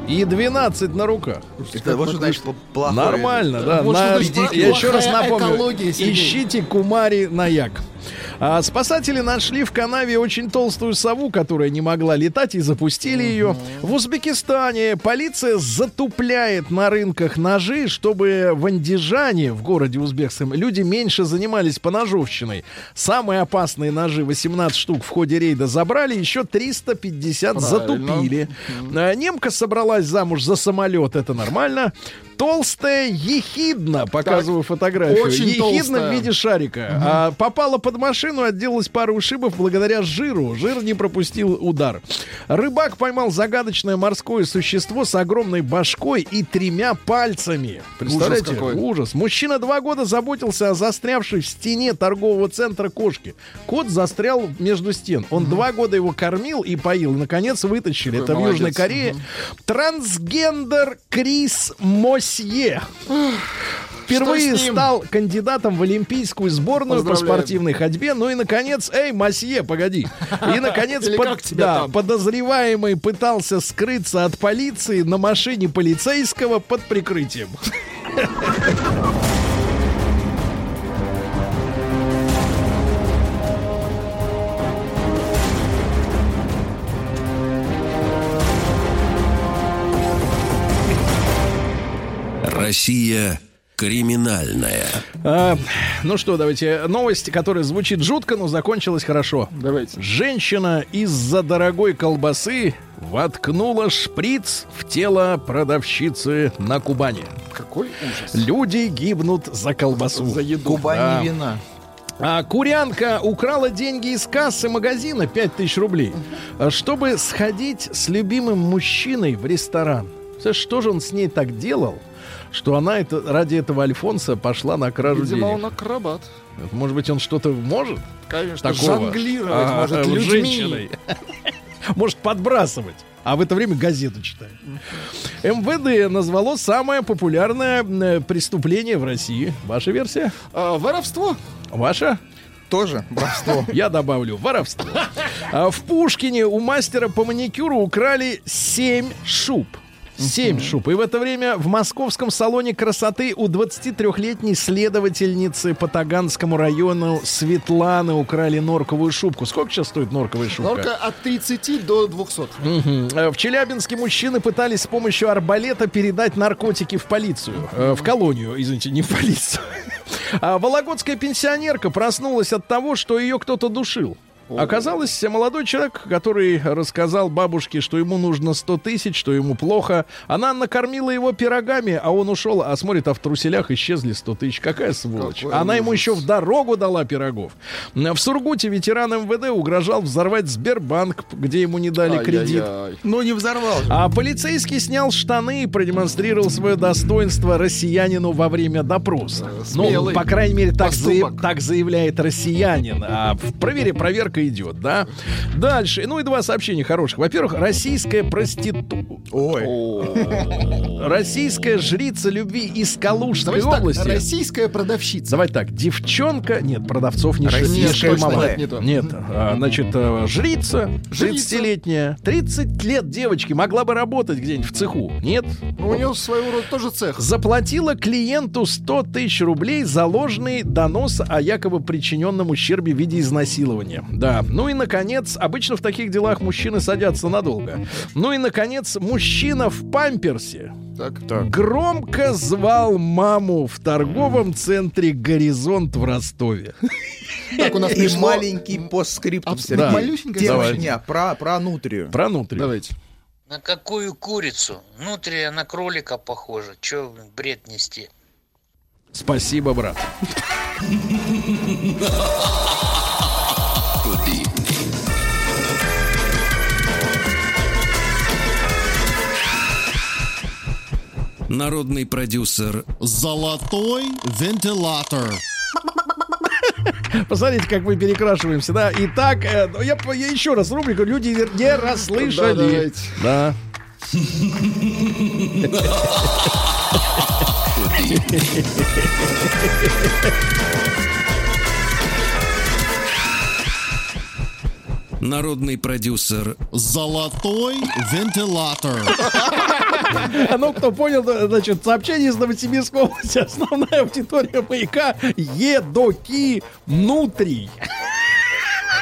и 12 на руках. Это вот что значит пл- плохое. Нормально, да. Вот На- я еще раз напомню. Ищите Кумари Наяк. А спасатели нашли в канаве очень толстую сову, которая не могла летать, и запустили ее. В Узбекистане полиция затупляет на рынках ножи, чтобы в Андижане, в городе Узбекском, люди меньше занимались поножовщиной. Самые опасные ножи, 18 штук в ходе рейда забрали, еще 350 Правильно. затупили. А, Немка собралась замуж за самолет, это нормально. Толстая ехидна, показываю фотографию. очень ехидна толстая. в виде шарика. А, попала под машину, отделалась пару ушибов благодаря жиру. Жир не пропустил удар. Рыбак поймал загадочное морское существо с огромной башкой и тремя пальцами. Представляете? Ужас какой. Ужас. Мужчина два года заботился о застрявшей в стене торгового центра кошки. Кот застрял между стен. Он два года его кормил и поил. И, наконец, вытащили. Какой Это в молодец. Южной Корее. Трансгендер Крис Мосье. Впервые стал кандидатом в олимпийскую сборную по спортивной ходьбе. Ну и, наконец, эй, Масье, погоди. И, наконец, под- да, подозреваемый пытался скрыться от полиции на машине полицейского под прикрытием. Россия криминальная. А, ну что, давайте. Новость, которая звучит жутко, но закончилась хорошо. Давайте. Женщина из-за дорогой колбасы воткнула шприц в тело продавщицы на Кубани. Какой ужас. Люди гибнут за колбасу. За еду. Кубань Да. не вина. А курянка украла деньги из кассы магазина 5000 рублей, чтобы сходить с любимым мужчиной в ресторан. Что же он с ней так делал, что она это, ради этого Альфонса пошла на кражу Видимо, денег? он акробат. Может быть, он что-то может Конечно, такого? жонглировать А, может людьми. женщиной. [laughs] Может подбрасывать. А в это время газету читает. МВД назвало самое популярное э, преступление в России. Ваша версия? А, воровство. Ваша? Тоже воровство. [laughs] Я добавлю воровство. А В Пушкине у мастера по маникюру украли 7 шуб. 7 шуб. И в это время в московском салоне красоты у 23-летней следовательницы по Таганскому району Светланы украли норковую шубку. Сколько сейчас стоит норковая шубка? Норка от 30 до 200. Мгм. Э, В Челябинске мужчины пытались с помощью арбалета передать наркотики в полицию. Э, В колонию, извините, не в полицию. [laughs] А вологодская пенсионерка проснулась от того, что ее кто-то душил. Оказалось, молодой человек, который рассказал бабушке, что ему нужно 100 тысяч, что ему плохо. Она накормила его пирогами, а он ушел, а смотрит, а в труселях исчезли 100 тысяч. Какая сволочь. Какой Она ему ужас. еще в дорогу дала пирогов. В Сургуте ветеран МВД угрожал взорвать Сбербанк, где ему не дали кредит. Ну, не взорвал же. А полицейский снял штаны и продемонстрировал свое достоинство россиянину во время допроса. Ну, смелый по крайней мере, так, заяв- так заявляет россиянин. А в провере проверка идет, да? Дальше. Ну и два сообщения хороших. Во-первых, российская проститутка. Ой. Российская жрица любви из Калужской Давайте так, области. российская продавщица. Давай так, девчонка, нет, продавцов не, Российская то. Нет, а, значит, э, жрица, Жрица. 30-летняя, 30 лет девочки, могла бы работать где-нибудь в цеху. Нет? Ну, у нее своего рода тоже цех. Заплатила клиенту 100 тысяч рублей за ложный донос о якобы причиненном ущербе в виде изнасилования. Да. Ну и, наконец, обычно в таких делах мужчины садятся надолго. Ну и, наконец, мужчина в памперсе Так. громко звал маму в торговом центре «Горизонт» в Ростове. Так, у нас И маленький постскриптум, Сергей. Да. малюсенькая дня про, про нутрию. Про нутрию. Давайте. На какую курицу? Нутрия на кролика похожа. Че, бред нести? Спасибо, брат. Народный продюсер Золотой вентилятор. Посмотрите, как мы перекрашиваемся, да? Итак, э, ну, я, я еще раз рубрику «Люди не расслышали». Да, давайте. Да. Народный продюсер Золотой вентилятор. [laughs] Ну, кто понял, значит, сообщение из Новосибирской области. Основная аудитория маяка едоки внутри.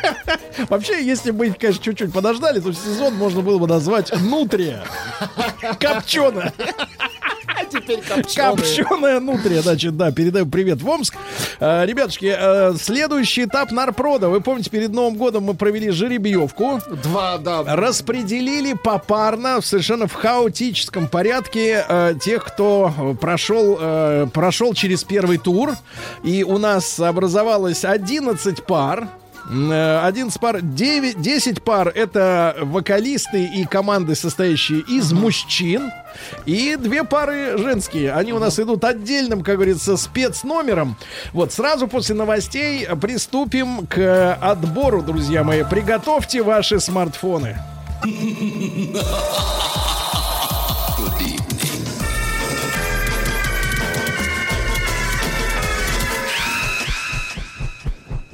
[laughs] Вообще, если бы, конечно, чуть-чуть подождали, то сезон можно было бы назвать «Нутрия». Копченая. Теперь. Копченая нутрия, значит, да, передаю привет в Омск. Э, ребятушки, э, следующий этап нарпрода. Вы помните, перед Новым годом мы провели жеребьевку. Два, да. Распределили попарно, совершенно в хаотическом порядке э, тех, кто прошел, прошел через первый тур. И у нас образовалось 11 пар. Э, 11 пар, 9, 10 пар это вокалисты и команды, состоящие из мужчин. И две пары женские. Они у нас идут отдельным, как говорится, спецномером. Вот сразу после новостей приступим к отбору, друзья мои. Приготовьте ваши смартфоны. [laughs]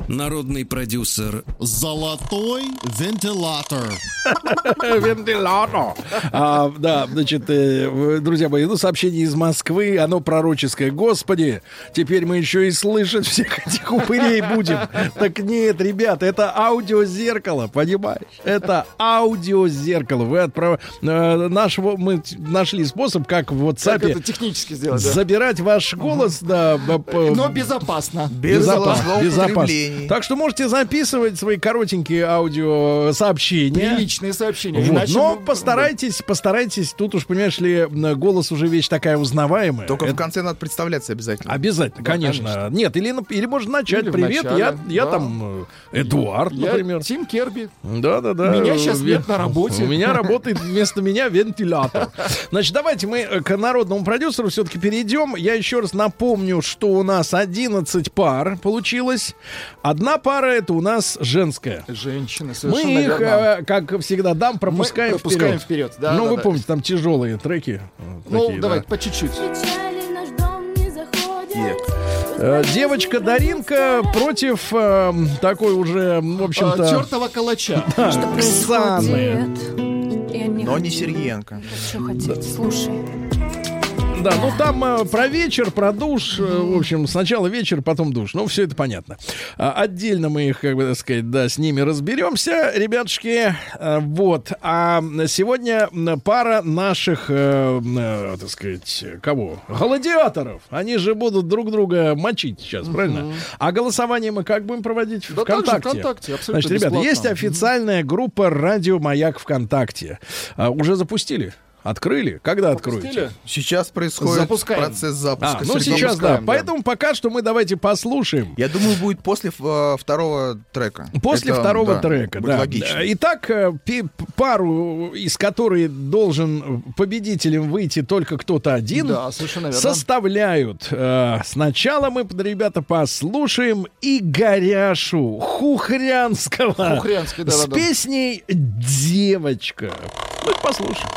Народный продюсер Золотой вентилятор. [laughs] Вентилятор. А, да, значит, э, друзья мои, ну, сообщение из Москвы, оно пророческое. Господи, теперь мы еще и слышать всех этих упырей будем. Так нет, ребята, это аудиозеркало, понимаешь? Это аудиозеркало. Вы отправ... э, нашего... Мы нашли способ, как в Как WhatsApp это технически сделать, да? забирать ваш голос, да, Но безопасно. Без Безопасно, безопасно. Так что можете записывать свои коротенькие аудио сообщения. Приличные сообщения. Вот. Иначе Но мы- постарайтесь, постарайтесь. Тут уж, понимаешь ли, голос уже вещь такая узнаваемая. Только Это в конце надо представляться обязательно. Обязательно, конечно. Нет, или, или можно начать. Или Привет, начале, я, я да. там э, Эдуард, Я например. Тим Керби. Да, да, да. Меня Вен- нет на работе. У меня работает вместо меня вентилятор. Значит, давайте мы э, к народному продюсеру все-таки перейдем. Я еще раз напомню, что у нас 11 пар получилось. Одна пара это у нас женская. Женщины, Мы совершенно их, верно. э, как всегда, дам, пропускаем, Мы пропускаем вперед. вперед, да, ну, да, вы да. помните, там тяжелые треки. э, Ну, такие, давай, да. по чуть-чуть. Э, Девочка Даринка против э, такой уже, в общем-то... Чертова калача. [laughs] да, Оксаны. Но не Сергеенко. Что хотите, слушай. Да, ну там э, про вечер, про душ, э, в общем, сначала вечер, потом душ. Ну, все это понятно. А, отдельно мы их, как бы так сказать, да, с ними разберемся, ребятушки. А, вот. А сегодня пара наших, э, э, так сказать, кого? Гладиаторов. Они же будут друг друга мочить сейчас, правильно? А голосование мы как будем проводить? Да ВКонтакте. ВКонтакте, абсолютно Значит, ребята, бесплатно. есть официальная группа «Радио Маяк ВКонтакте». А, уже запустили? Открыли? Когда откроете? Запустили? Сейчас происходит Запускаем. процесс запуска. А, ну Сергей. сейчас, да. да. Поэтому пока что мы давайте послушаем. Я думаю, будет после э, второго трека. После Это, второго да, трека, будет да. логично. Итак, э, пару, из которой должен победителем выйти только кто-то один, Да, совершенно верно. составляют. э, сначала мы, ребята, послушаем Игоряшу Хухрянского Хухрянский, с да-да-да. песней «Девочка». Ну, послушаем.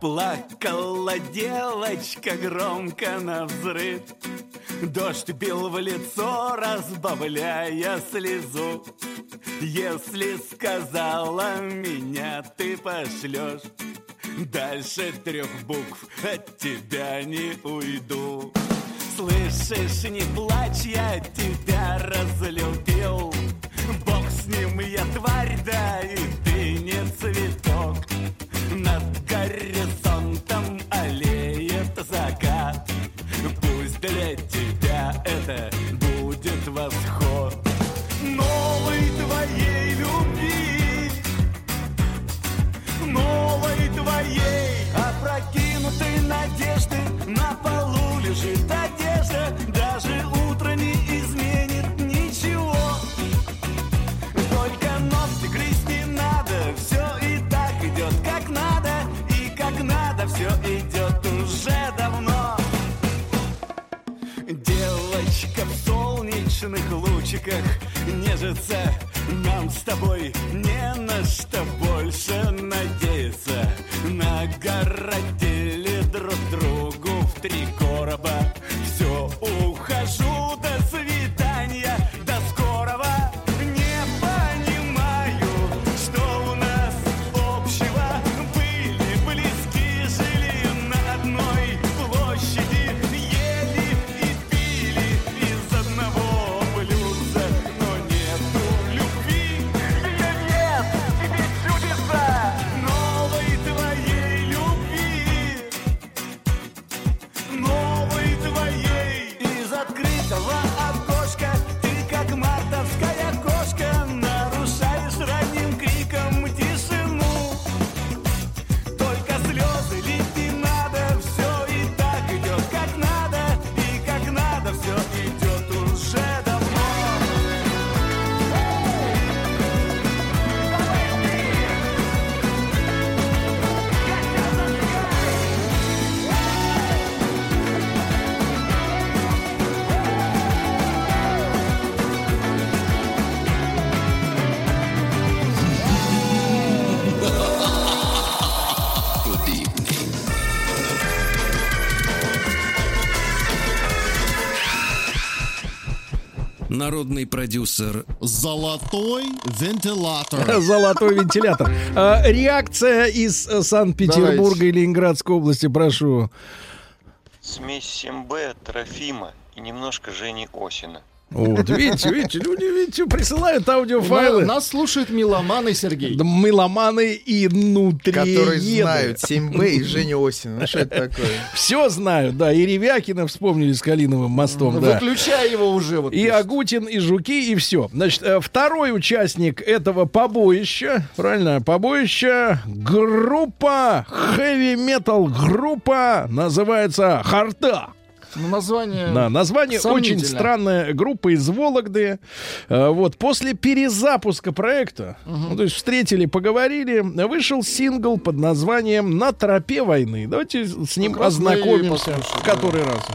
Рук! Плакала девочка громко на взрыв. Дождь бил в лицо, разбавляя слезу. Если сказала меня ты пошлешь Дальше трех букв от тебя не уйду. Слышишь, не плачь, я тебя разлюбил. Бог с ним, я тварь, да и ты не цветок Над горизонтом аллеет закат Пусть для тебя это будет восход. Новой твоей любви. Новой твоей Опрокинутой надежды. На полу лежит одежда Даже утро солнечных лучиках нежится. Нам с тобой не на что больше надеяться. Нагородили друг другу в три короба. Все ухожу Народный продюсер Золотой вентилятор. [laughs] Золотой вентилятор. А, реакция из э, Санкт-Петербурга и Ленинградской области, прошу. Смесь Сембе, Трофима и немножко Жени Осина. Вот, видите, видите, люди, видите, присылают аудиофайлы. Нас слушает меломан и Сергей. Да, Меломаны и внутри. Которые знают 7Б и Женю Осина. Ну что это такое? Все знают, да. И Ревякина вспомнили с Калиновым мостом, да. Выключай его уже. Вот, И Агутин, и Жуки, и все. Значит, э, второй участник этого побоища, правильно, побоища, группа, хэви-метал группа, называется Харта. Ну, название... Да, название очень странная группа из Вологды. Э, Вот после перезапуска проекта, ну, то есть встретили, поговорили, вышел сингл под названием "На тропе войны". Давайте с ним и ознакомимся в который раз.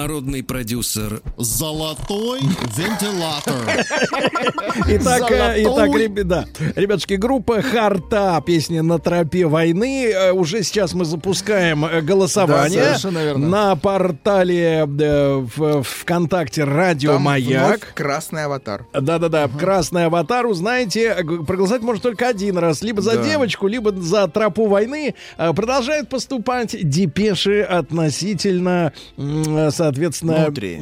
Народный продюсер Золотой вентилятор. [laughs] Итак, э, итак, Золотой. ребята, ребятушки, группа Харта, песня на тропе войны. Э, Уже сейчас мы запускаем э, Да, голосование верно. на портале в- ВКонтакте Радио Там Маяк. вновь красный аватар. Да-да-да, красный аватар, узнаете, проголосовать можно только один раз, либо за Да. девочку, либо за тропу войны. Продолжают поступать депеши относительно, соответственно, Нутри.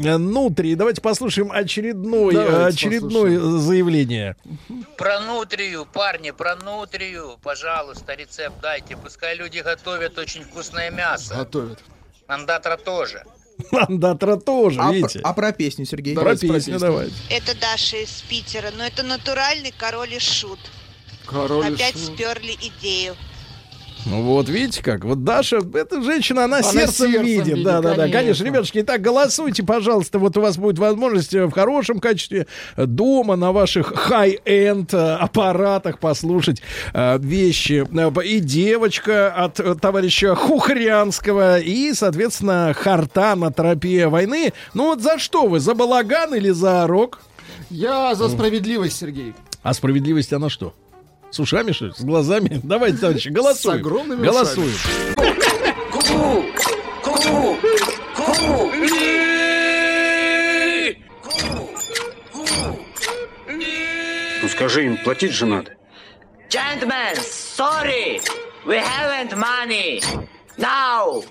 Э, нутри. Давайте послушаем очередной, Давайте э, очередное заявление. Про нутрию, парни, про нутрию, пожалуйста, рецепт дайте. Пускай люди готовят очень вкусное мясо. Готовят. Андатра тоже. Мандатра тоже, А, видите? про, а про песню, Сергей? Про давайте про песню песню. давайте. Это Даша из Питера, но это натуральный король и шут. Король и Опять шут. сперли идею. Ну вот, видите как. Вот Даша, эта женщина, она, Она сердцем, сердцем видит. видит, Да, да, да. конечно. Ребятушки, итак, голосуйте, пожалуйста. Вот у вас будет возможность э, в хорошем качестве э, дома на ваших high-end аппаратах послушать э, вещи. Э, И девочка от э, товарища Хухрянского, и, соответственно, харта на тропе войны. Ну вот за что вы? За балаган или за рок? Я за справедливость, Сергей. А справедливость она что? С ушами, что ли? С глазами? [laughs] Давайте, товарищи, голосуем. С огромными Голосуем. Ну скажи им, платить же надо. Gentlemen, sorry, we haven't money. Now.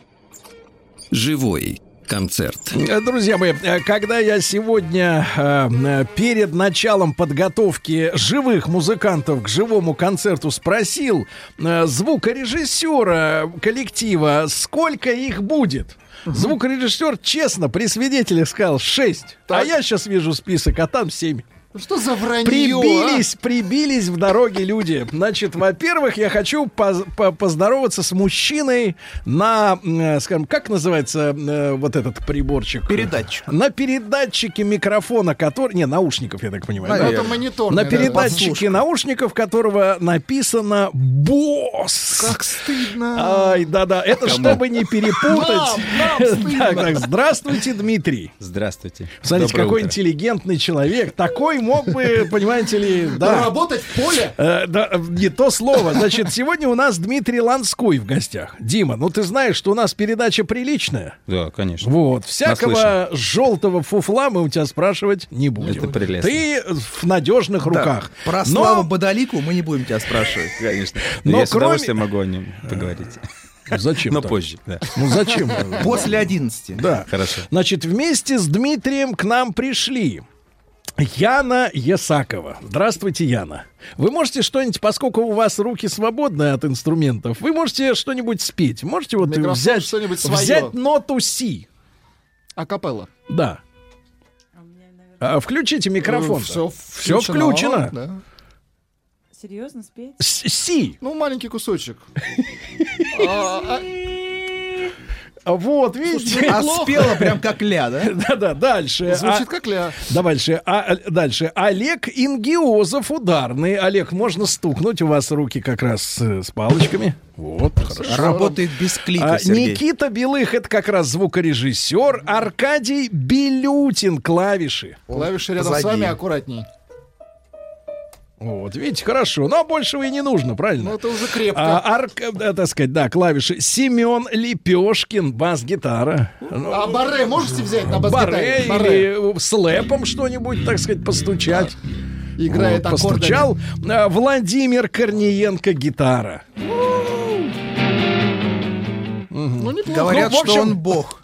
«Живой» концерт. Э, Друзья мои, э, когда я сегодня э, перед началом подготовки живых музыкантов к живому концерту спросил звукорежиссера коллектива, сколько их будет, звукорежиссер честно при свидетелях сказал 6, а я сейчас вижу список, а там 7. Что за вранье? Прибились, прибились в дороге люди. Значит, во-первых, я хочу поз- по- поздороваться с мужчиной на, э, скажем, как называется э, вот этот приборчик? Передатчик. На передатчике микрофона, который... Не, наушников, я так понимаю. а? да? Это монитор. На передатчике наушников, которого написано «Босс». Как стыдно. Ай, да-да, это чтобы не перепутать. Нам, нам. [laughs] Так, так, здравствуйте, Дмитрий. Здравствуйте. Смотрите, Доброе какой утро. интеллигентный человек. Такой мог бы, понимаете ли, да. Работать в поле? Э, да, не то слово. Значит, сегодня у нас Дмитрий Ланской в гостях. Дима, ну ты знаешь, что у нас передача приличная. Да, конечно. Вот, всякого желтого фуфла мы у тебя спрашивать не будем. Это прелестно. Ты в надежных Да. руках. Про Но- Славу Бодалику мы не будем тебя спрашивать. Конечно. Но Но я с кроме- удовольствием могу о нем поговорить. Зачем? Но так? позже, да. Ну зачем? После 11. Да. Хорошо. Значит, вместе с Дмитрием к нам пришли Яна Ясакова. Здравствуйте, Яна. Вы можете что-нибудь, поскольку у вас руки свободны от инструментов, вы можете что-нибудь спеть? Можете вот Микрофон, взять, что-нибудь свое. взять ноту Си? Акапелла. Да. А, включите микрофон. Все, Все включено. Да. Серьезно спеть? С- Си. Ну, маленький кусочек. [laughs] А, Вот, видите? А спела прям как ля, да? [laughs] Да-да, дальше. Звучит А- как ля. Дальше, а, дальше. Олег Ингиозов ударный. Олег, можно стукнуть? У вас руки как раз э, с палочками. Вот, хорошо. Работает без клика, А, Сергей. Никита Белых это как раз звукорежиссер. Аркадий Белютин клавиши. Клавиши рядом с позади. вами аккуратней. Вот, видите, хорошо. Но большего и не нужно, правильно? Ну, это уже крепко. А, арк- да, так сказать, да, клавиши. Семен Лепешкин, бас-гитара. Ну, А баре можете взять на Баре бас-гитаре? или слэпом что-нибудь, так сказать, постучать. Играет Вот, аккордами. постучал. А, Владимир Корниенко, гитара. Ну, неплохо. Говорят, Ну, в общем- что он бог.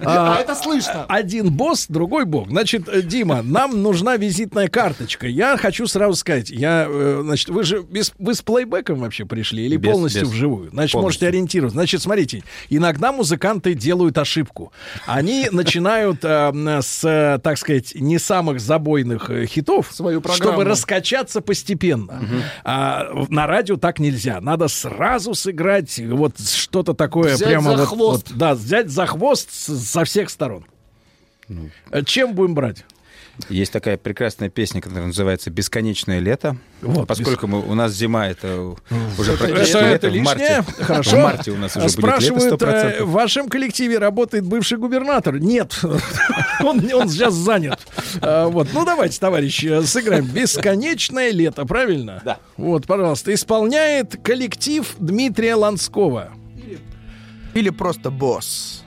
А, это слышно. Один босс, другой бог. Значит, э, Дима, нам нужна визитная карточка. Я хочу сразу сказать, я, э, значит, вы же без, вы с плейбеком вообще пришли или Без- полностью без. вживую? Значит, Полностью. можете ориентироваться. Значит, смотрите, иногда музыканты делают ошибку. Они [laughs] начинают э, с, э, так сказать, не самых забойных хитов, Свою программу. чтобы раскачаться постепенно. А в- на радио так нельзя. Надо сразу сыграть вот что-то такое Взять прямо за вот- хвост. вот, да, взять за хвост со всех сторон. Э, Чем будем брать? Есть такая прекрасная песня, которая называется «Бесконечное лето». Вот, Поскольку мы, у нас зима, это уже Это, практически это лето. В лишнее. марте, Хорошо. в марте у нас уже будет лето Спрашивают, 100%. э, в вашем коллективе работает бывший губернатор? Нет, [laughs] он, он сейчас занят. А, Вот, ну давайте, товарищи, сыграем «Бесконечное лето», правильно? Да. Вот, пожалуйста, исполняет коллектив Дмитрия Ланского. Или просто босс.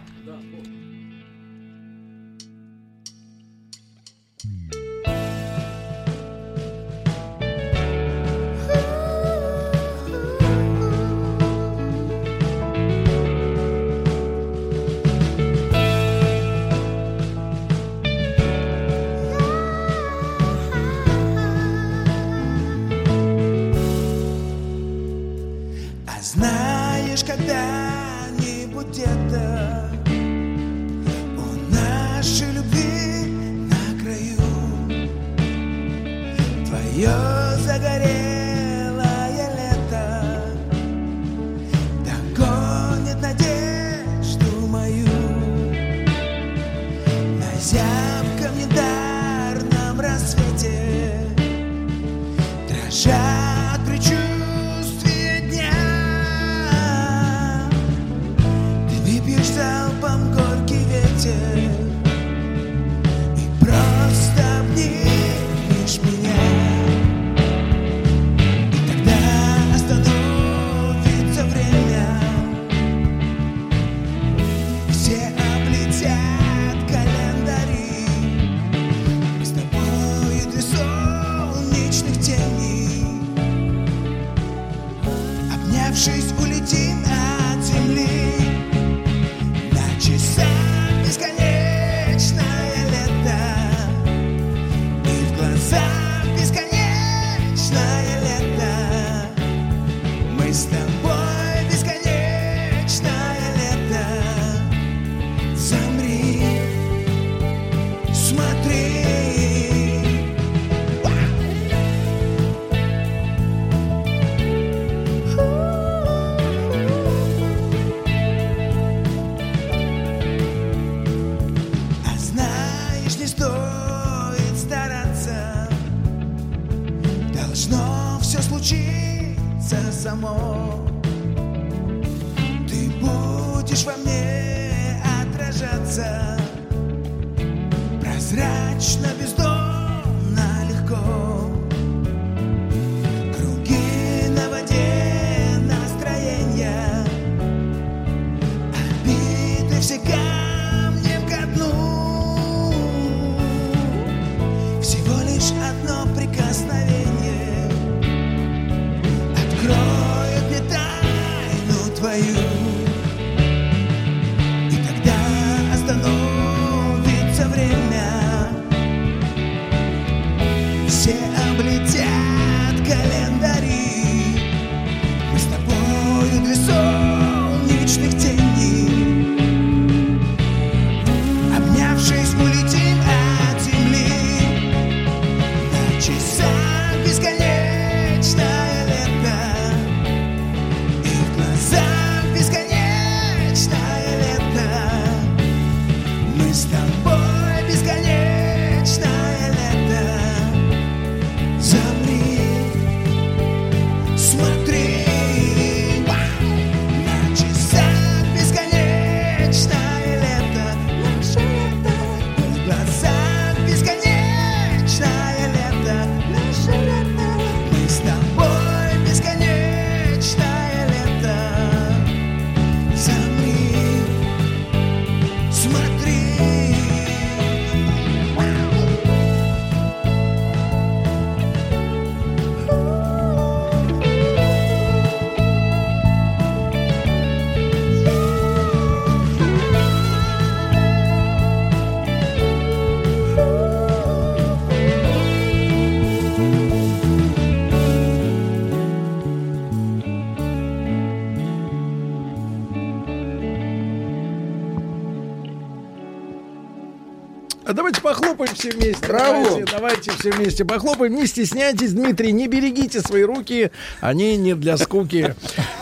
А давайте похлопаем все вместе. Браво! Давайте, давайте все вместе похлопаем. Не стесняйтесь, Дмитрий, не берегите свои руки. Они не для скуки.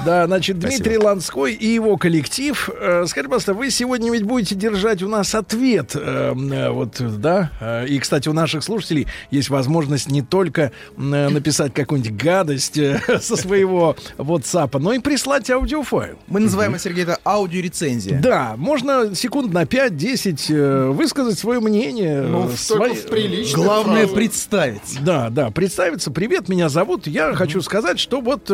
Да, значит, Дмитрий Ланской и его коллектив. Э, Скажите, пожалуйста, вы сегодня ведь будете держать у нас ответ. э, э, Вот, да. И, кстати, у наших слушателей есть возможность не только написать какую-нибудь гадость [laughs] со своего WhatsApp, но и прислать аудиофайл. Мы называем, Сергей, это аудиорецензия. Да, можно секунд на 5-10 э, высказать свое мнение. Ну, свои- Главное фразе. представить. Да, да, представиться. Привет, меня зовут. Я хочу сказать, что вот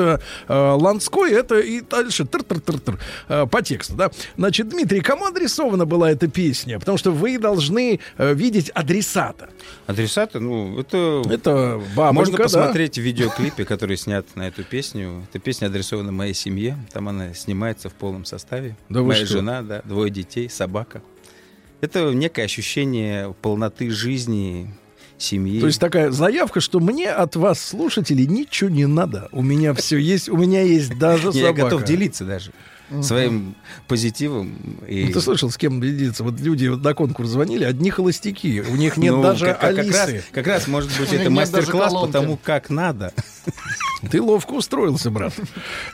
Ланской это и дальше тыр-тыр-тыр-тыр, э, по тексту, да. Значит, Дмитрий, кому адресована была эта песня? Потому что вы должны э, видеть адресата. Адресаты, ну, это... Это бабонька, Можно да? посмотреть в видеоклипе, который снят на эту песню. Эта песня адресована моей семье. Там она снимается в полном составе. Да Моя что? жена, да, двое детей, собака. Это некое ощущение полноты жизни, семьи. То есть такая заявка, что мне от вас, слушателей, ничего не надо. У меня все есть, у меня есть даже Не, я собака. готов делиться даже своим позитивом. И... Ну, ты слышал, с кем делиться? Вот люди вот на конкурс звонили, одни холостяки. У них нет Ну, даже как, как Алисы. раз, как раз, может быть, это мастер-класс по тому, как надо. [laughs] Ты ловко устроился, брат.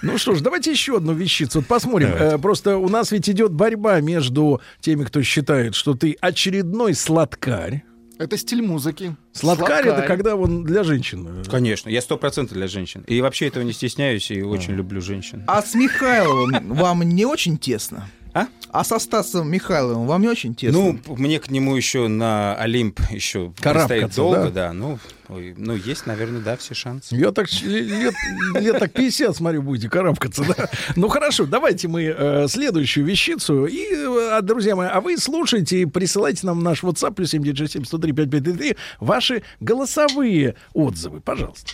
Ну что ж, давайте еще одну вещицу. Вот посмотрим. Э, просто у нас ведь идет борьба между теми, кто считает, что ты очередной сладкарь. Это стиль музыки. Сладкарь, это когда он для женщин. Конечно, я сто процентов для женщин. И вообще этого не стесняюсь и очень люблю женщин. А с Михайловым вам не очень тесно? А? А со Стасом Михайловым вам не очень тесно? Ну, мне к нему еще на Олимп еще предстоит долго, да? да. Ну, ой, ну, есть, наверное, да, все шансы. Я так лет, лет так 50, смотрю, будете карабкаться, да? Ну хорошо, давайте мы э, следующую вещицу. И, э, друзья мои, а вы слушайте и присылайте нам наш WhatsApp плюс 7967 103 5533 ваши голосовые отзывы, пожалуйста.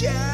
shine.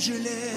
je l'ai.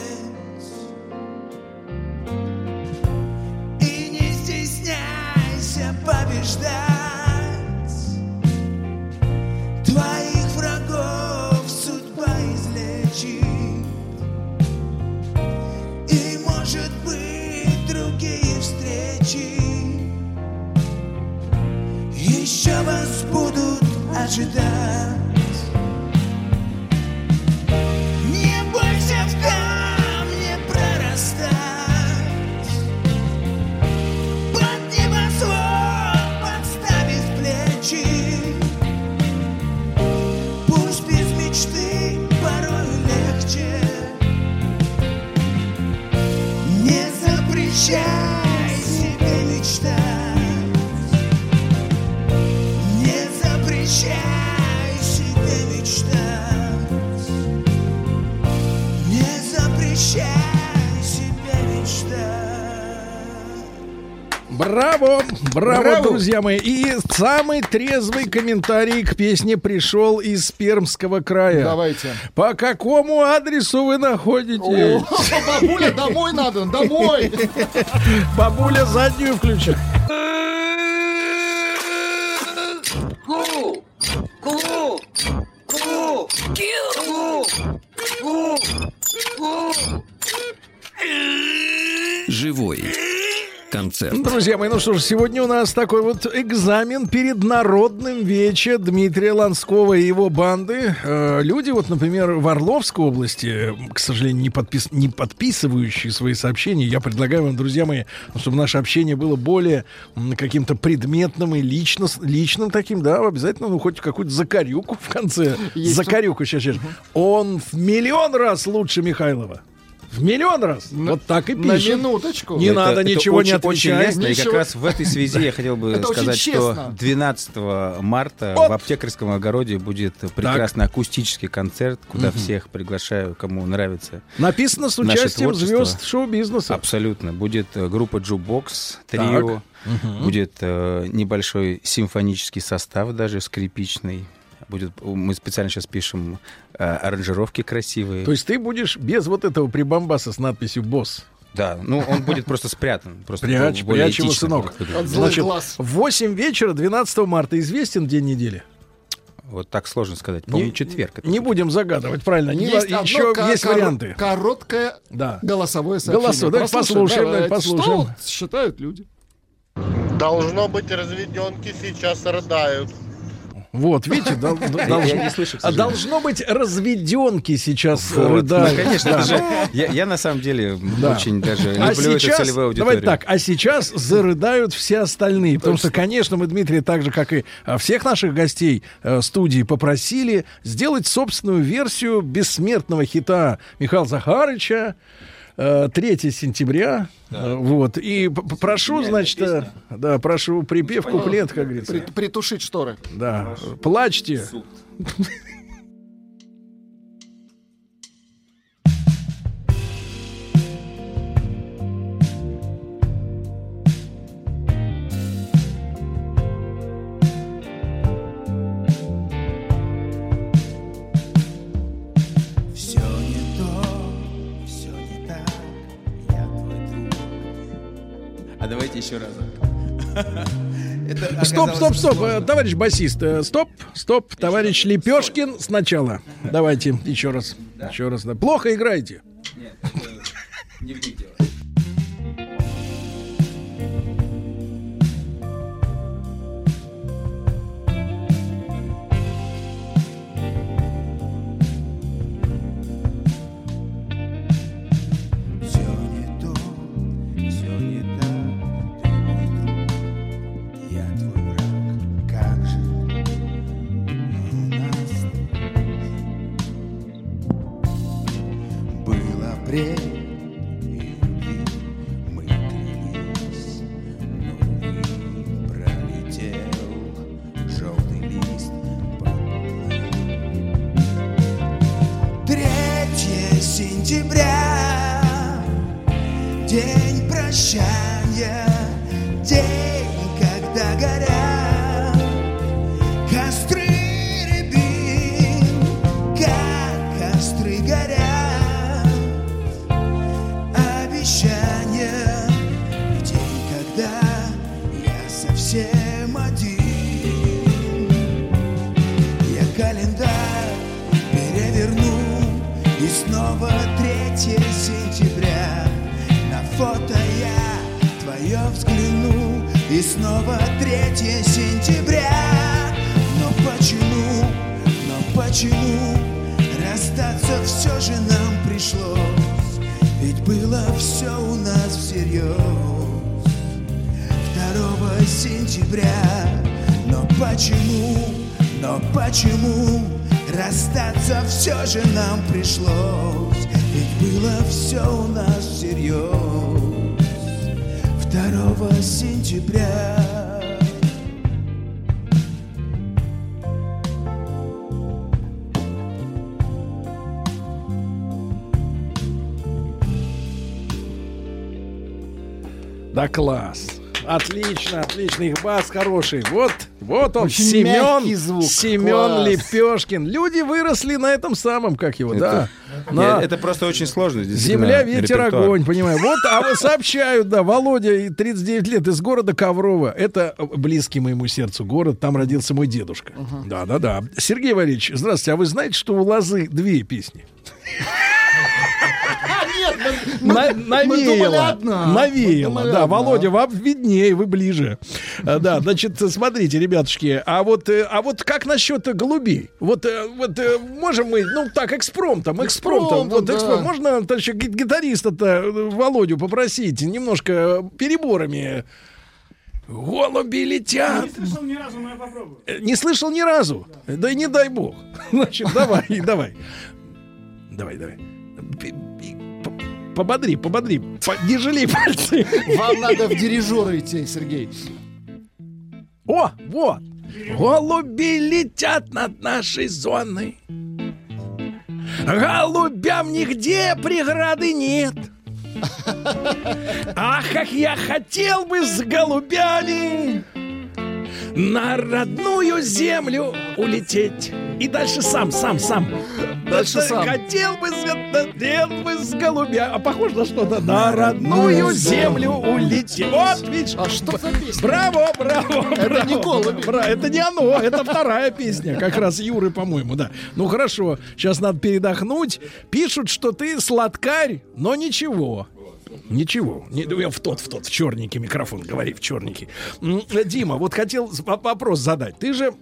Браво, браво, друзья мои. И самый трезвый комментарий к песне пришел из Пермского края. Давайте. По какому адресу вы находитесь? О, [laughs] бабуля, домой надо, домой. Бабуля заднюю включи. Ку! Ку! Ку! Ку! Ку! Ку! Живой концерт. Друзья мои, ну что ж, сегодня у нас такой вот экзамен перед народным вече Дмитрия Ланского и его банды. Э, люди, вот, например, в Орловской области, к сожалению, не, подпис... не подписывающие свои сообщения, я предлагаю вам, друзья мои, ну, чтобы наше общение было более каким-то предметным и лично... личным таким, да, обязательно, ну, хоть какую-то закорюку в конце. Есть закорюку сейчас, сейчас. Он в миллион раз лучше Михайлова. В миллион раз. вот так и На пишет. минуточку. Не Это- надо это ничего очень, не Очень отвечать. лестно. И Ничего. как раз в этой связи я хотел бы [laughs] Это очень сказать, что честно. 12 марта Вот. в аптекарском огороде будет прекрасный акустический концерт, куда всех приглашаю, кому нравится. Написано с участием звезд шоу-бизнеса. Абсолютно. Будет э, группа Jukebox, трио, будет э, небольшой симфонический состав, даже скрипичный. Будет, мы специально сейчас пишем э, аранжировки красивые. То есть ты будешь без вот этого прибамбаса с надписью «Босс». Да, ну он будет просто спрятан. Просто Прячь, более прячь его, сынок. будет. От Значит, глаз. в 8 вечера 12 марта известен день недели. Вот так сложно сказать. По-моему, четверг. это Не будем загадывать, правильно. Не Есть одно еще ко- есть варианты. Короткое Да. голосовое сообщение. Голосовое. Давайте послушаем, давайте послушаем. Что считают люди? Должно быть, разведенки сейчас рыдают. Вот, видите, дол- [laughs] должно- слышу, а должно быть разведенки сейчас Вот. рыдают. Ну, конечно, Да. же... Я, я на самом деле Да. очень даже А люблю эту сейчас, целевую аудиторию. давайте так, а сейчас зарыдают все остальные, потому что, конечно, мы Дмитрия так же, как и а, всех наших гостей э, студии, попросили сделать собственную версию бессмертного хита Михаила Захарыча. Э, 3 сентября, Э, вот, и п- прошу, значит, э, да, прошу припев, куплет, как говорится, При- притушить шторы. да, плачьте, Все Стоп, стоп, стоп, э, товарищ басист, э, стоп, стоп, товарищ Лепешкин сначала. Давайте еще раз, еще раз. Плохо играете. Не в них бас хороший. Вот, вот он, Очень Семен, звук. Семен Класс. Лепешкин. Люди выросли на этом самом, как его, да. Это, На- это просто очень сложно. Земля, действительно, ветер, репертуар. огонь, понимаю. Вот, а вот сообщают, да, Володя, и 39 лет, из города Коврова. Это близкий моему сердцу город, там родился мой дедушка. Да, да, да. Сергей Валерьевич, здравствуйте, а вы знаете, что у Лозы две песни? Нет, мы, На- мы- мы думали навеяло. Мы навеяло, да, одна. Володя, вам виднее, вы ближе. А, Да, значит, смотрите, ребятушки, а вот, э, а вот как насчет э, голубей? Вот, э, вот э, можем мы, ну так, экспромтом, экспромтом, Экспромтом, вот да. Можно товарища ги- гитариста-то э, Володю попросить немножко э, переборами. Голуби летят. Э, Не слышал ни разу. Да и не дай бог. [laughs] Значит, давай, давай. Давай, давай. Пободри, пободри. По- Не жалей пальцы. Вам надо в дирижеры идти, Сергей. О, вот. Голуби летят над нашей зоной. Голубям нигде преграды нет. Ах, как я хотел бы с голубями на родную землю улететь. И дальше сам, сам, сам. Дальше сам. Хотел бы хотел бы с голубя. А похоже на что-то? На родную землю улететь. Вот, видишь. А что за песня? Браво, браво, Это браво. не голуби. Бра- это не оно, это вторая песня, как раз Юры, по-моему, да. Ну хорошо, сейчас надо передохнуть. Пишут, что ты сладкарь, но ничего. Ничего. Не, ну, я в тот, в тот, в черненький микрофон, говори, в черненький. Дима, вот хотел вопрос задать. Ты же,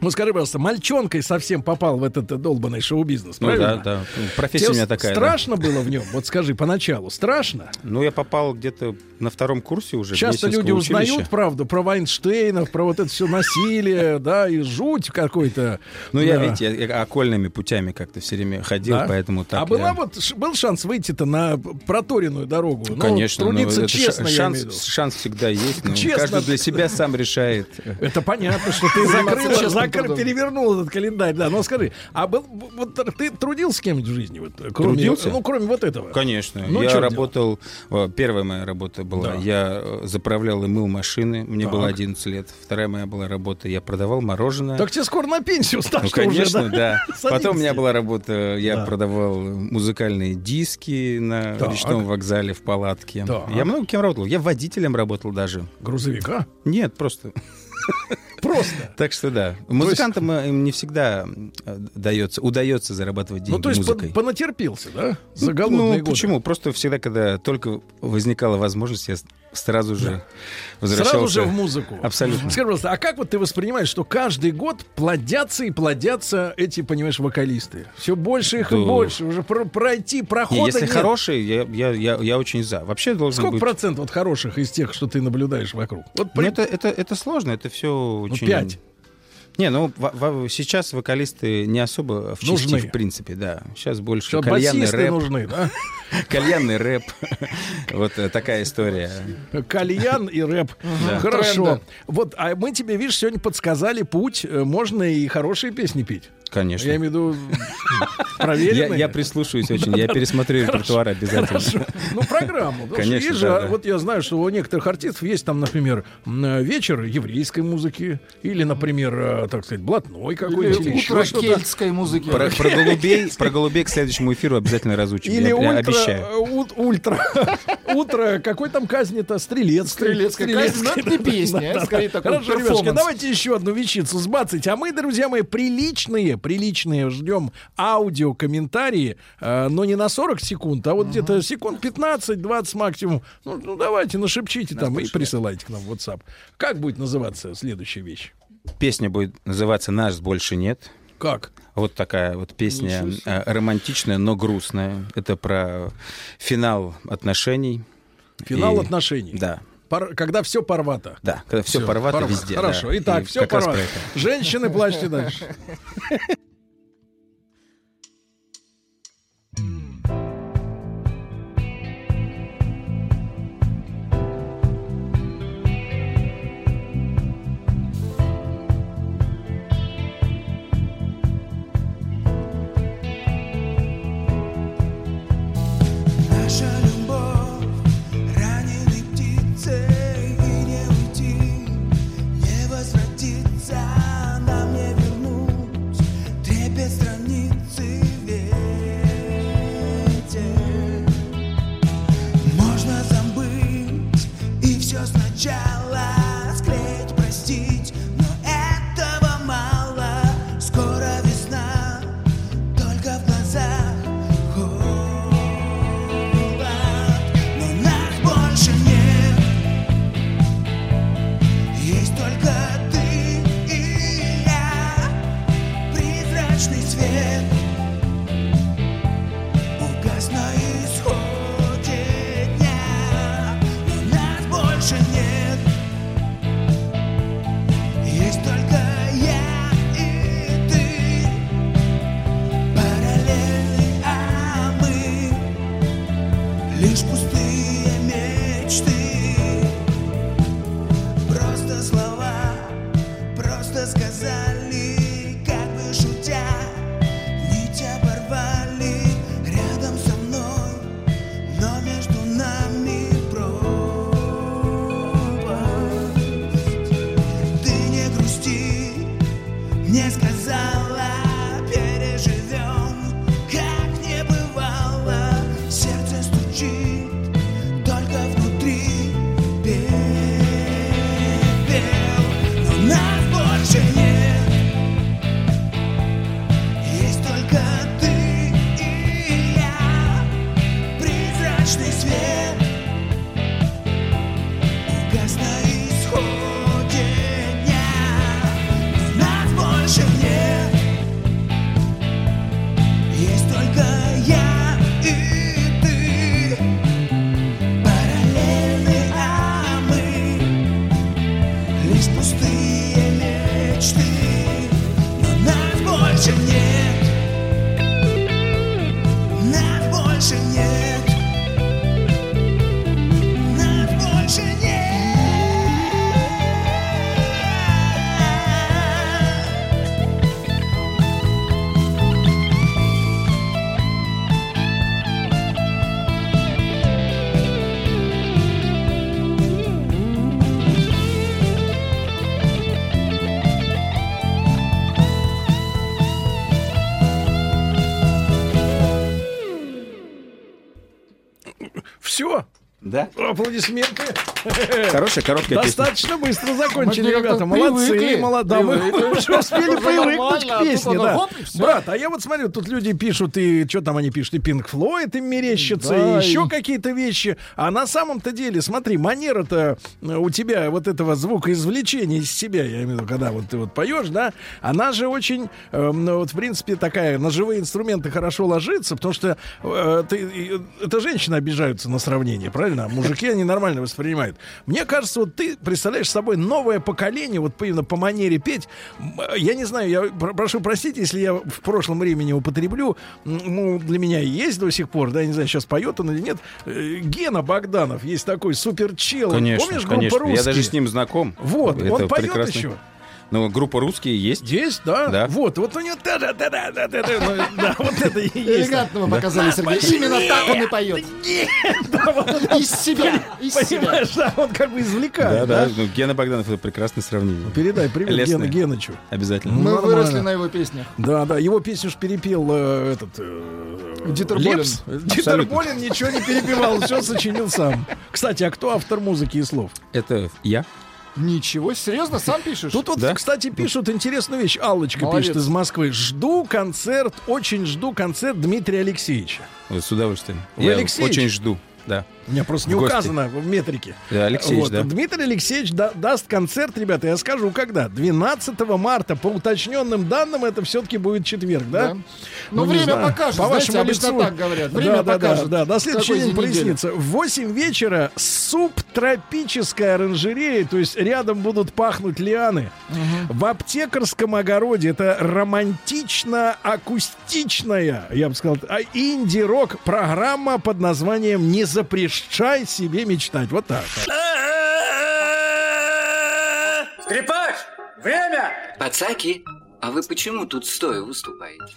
ну скажи, пожалуйста, мальчонкой совсем попал в этот долбанный шоу-бизнес, Ну правильно? да, да. Профессия Тебе у меня такая. да. Страшно было в нем? Вот скажи, поначалу, страшно? Ну, я попал где-то на втором курсе уже. Часто люди Гнесинское узнают правду про Вайнштейнов, про вот это все насилие, [laughs] да, и жуть какой-то. Ну, я, Да. видите, я, окольными путями как-то все время ходил, Да? поэтому так а была вот был шанс выйти-то на проторенную дорогу? Ну, Конечно, ну, трудиться честно, шанс, всегда есть. Честно. каждый для себя сам решает. Это понятно, что ты закрыл, трудом. перевернул этот календарь, да. Но скажи, а был, вот ты трудился с кем-нибудь в жизни? Вот, кроме, Трудился? Ну, кроме вот этого. Конечно. Ну, я работал... э, Первая моя работа была, Да. я э, заправлял и мыл машины, мне Так. было 11 лет. Вторая моя была работа, я продавал мороженое. Так тебе скоро на пенсию Ну, стать конечно, уже, да. С [laughs] Потом у меня 11. была работа, я Да. продавал музыкальные диски на Так. речном вокзале в палатке. Так. Я много кем работал. Я водителем работал даже. Грузовика? Нет, просто. [laughs] Просто. Так что да. Музыкантам им не всегда э, дается, удается зарабатывать деньги Ну, то есть понатерпелся, да? За Ну, голодные годы. почему? Просто всегда, когда только возникала возможность, я сразу же возвращался. Сразу же в музыку. Абсолютно. Скажи, пожалуйста, а как вот ты воспринимаешь, что каждый год плодятся и плодятся эти, понимаешь, вокалисты? Все больше их и Да. больше. Уже про- пройти Не, прохода если нет. хороший, я, я, я, я очень за. Вообще должен Сколько быть... процентов вот хороших из тех, что ты наблюдаешь вокруг? Вот Ну, при- это, это, это сложно, это все очень... пять. Не, ну сейчас вокалисты не особо в Нужны. в принципе, да. Сейчас больше Что кальянный рэп. нужны, да? [laughs] Кальянный рэп. Вот э, такая история. Кальян и рэп. Хорошо. Вот, а мы тебе, видишь, сегодня подсказали путь. Э, Можно и хорошие песни петь. Конечно. Я имею в виду Я, проверенные. я прислушаюсь очень, я [laughs] пересмотрю репертуар обязательно. Хорошо. Ну, программу. Что Конечно, есть же, да, да. вот я знаю, что у некоторых артистов есть там, например, э, вечер еврейской музыки, или, например, э, так сказать, блатной какой-нибудь, или утро кельтской музыки. Про, про голубей, про голубей к следующему эфиру обязательно разучим. Или я, ультра, я обещаю. э, ут- ультра, [laughs] утро, какой там казни-то, стрелецкая. Стрелецкая казнь, но это песня, [laughs] скорее такой Хорошо, ребятушки, давайте еще одну вещицу сбацать. А мы, друзья мои, приличные, приличные ждем аудиокомментарии, э, но не на 40 секунд, а вот где-то секунд 15-20 максимум. Ну, ну, давайте, нашепчите там и присылайте к нам в WhatsApp. Как будет называться следующая вещь? Песня будет называться «Нас больше нет». Как? Вот такая вот песня э, романтичная, но грустная. Это про финал отношений. Финал И- отношений. Да. Пор- когда все порвато. Да, когда все Всё, порвато порвато. везде. Хорошо. да. Итак, И все порвато. Женщины, плачьте дальше. [laughs] Да? Аплодисменты. Хорошая, короткая песня. Достаточно быстро закончили, ребята. Молодцы, привыкли. молодцы. Да, мы [laughs] уже успели привыкнуть к а песне, да. Брат, а я вот смотрю, тут люди пишут, и что там они пишут, и Пинк Флойд им мерещится, Да, и еще и- какие-то вещи. А на самом-то деле, смотри, манера-то э, у тебя вот этого звукоизвлечения из себя, я имею в виду, когда вот ты вот поешь, да, она же очень, э, ну, вот в принципе такая, на живые инструменты хорошо ложится, потому что э, ты, и, это женщины обижаются на сравнение, правильно? А мужики они нормально воспринимают. Мне кажется, вот ты представляешь собой новое поколение, вот именно по манере петь. Я не знаю, я про- прошу простить, если я в прошлом времени употреблю, ну, для меня есть до сих пор, да, я не знаю, сейчас поет он или нет. Э, Гена Богданов есть такой супер чел. Конечно, Помнишь группу конечно. Я «Русские»? даже с ним знаком. Вот, Это он поет прекрасный. еще. Но группа русские есть. Есть, да? Да. Вот, вот у него да, да, да, да, да, да, да, ну, да, вот это и есть. Элегантно вы показали, Сергей. Именно так он и поет. Из себя. Из себя. Понимаешь, да, он как бы извлекает. Да, да. Ну, Гена Богданов это прекрасное сравнение. Передай привет. Гена Генычу. Обязательно. Мы Нормально. выросли на его песнях. Да, да, его песню ж перепел э, этот... э, Дитер Лепс. Болин. Дитер Абсолютно. Болин ничего не перепевал, все сочинил сам. Кстати, а кто автор музыки и слов? Это я. Ничего, серьезно, сам пишешь? Тут вот, Да. кстати, пишут интересную вещь. Аллочка Молодец. пишет из Москвы. Жду концерт, очень жду концерт Дмитрия Алексеевича. Вот с удовольствием. Вы я Алексеевич? очень жду. Да. У меня просто не гости. указано в метрике. Да, Алексеевич, Вот. да. Дмитрий Алексеевич да- даст концерт, ребята, я скажу, когда? 12 марта. По уточненным данным, это все-таки будет четверг, да? Да. Ну, не время знаю. покажет, По знаете, вашему обычно лицу. так говорят. Время да, да, покажет, Да, да, на следующий день прояснится. В 8 вечера субтропическая оранжерея, то есть рядом будут пахнуть лианы. В аптекарском огороде это романтично-акустичная, я бы сказал, а инди-рок программа под названием «Не запрещай себе мечтать». Вот так. Скрипач, время! Пацаки, а вы почему тут стоя выступаете?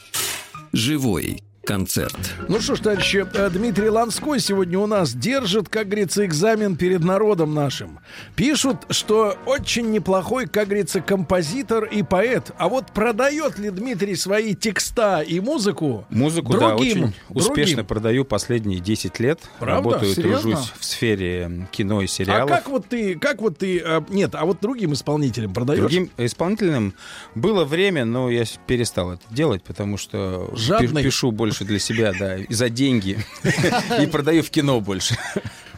Живой концерт. Ну что ж, товарищи, э, Дмитрий Ланской сегодня у нас держит, как говорится, экзамен перед народом нашим. Пишут, что очень неплохой, как говорится, композитор и поэт. А вот продает ли Дмитрий свои текста и музыку Музыку, другим, да, очень другим? успешно продаю последние 10 лет. Правда? Работаю, Серьезно? тружусь в сфере кино и А сериалов. как вот ты, как вот ты, э, нет, а вот другим исполнителям продаешь? Другим исполнителям было время, но я перестал это делать, потому что Жадный. пишу больше для себя, да, и за деньги. И продаю в кино больше.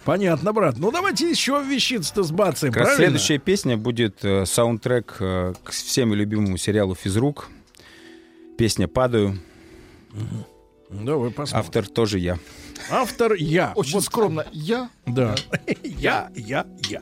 Понятно, брат. Ну давайте еще вещиц-то сбацаем, правильно? следующая песня будет э, саундтрек э, к всеми любимому сериалу «Физрук». Песня «Падаю». Давай посмотрим. Автор тоже я. Автор я. Очень Вот, скромно. Я Да. [laughs] Я, я, я. Я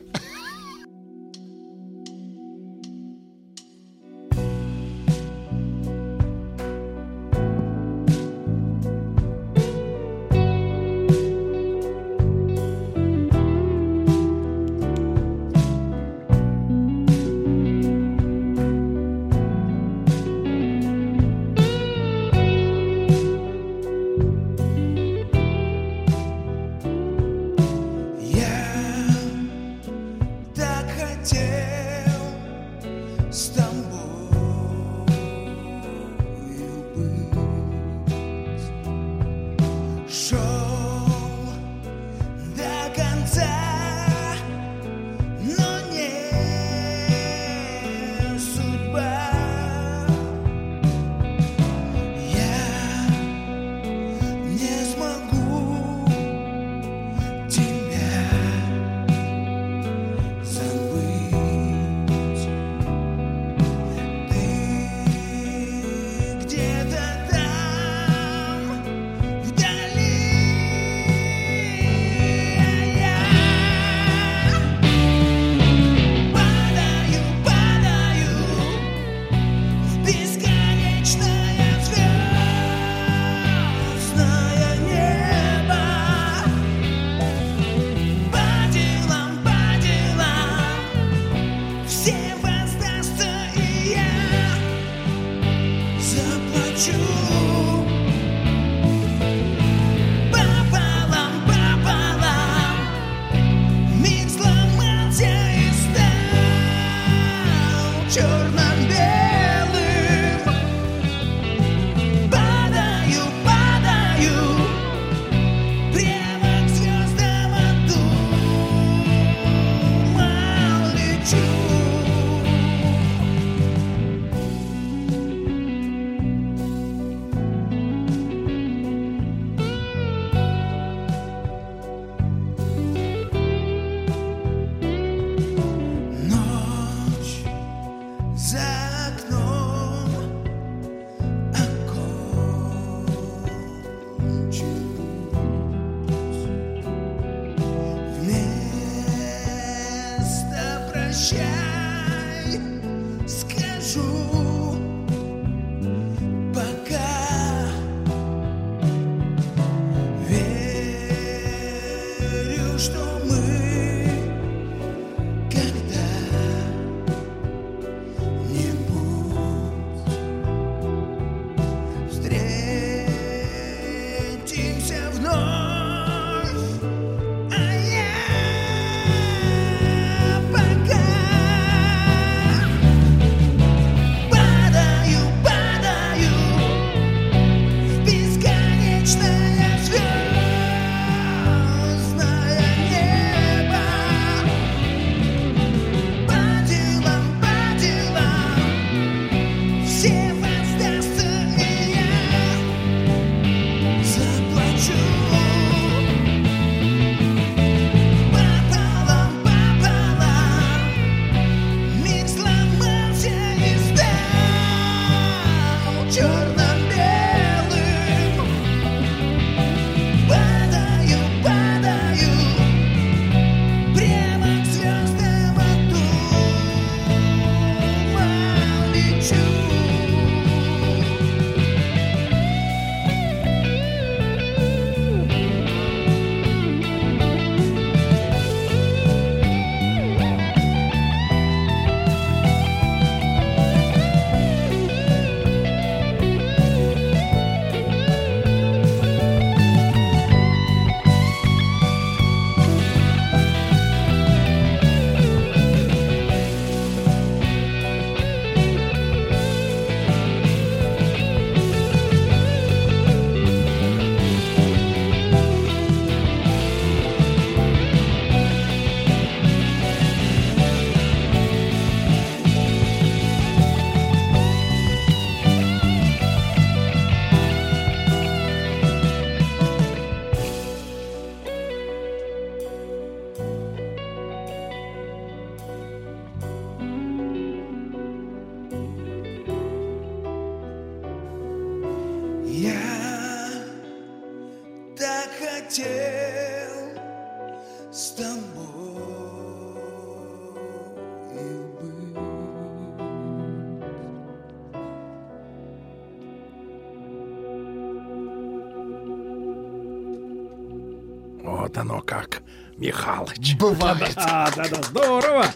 Бывает. Да, да, да, здорово,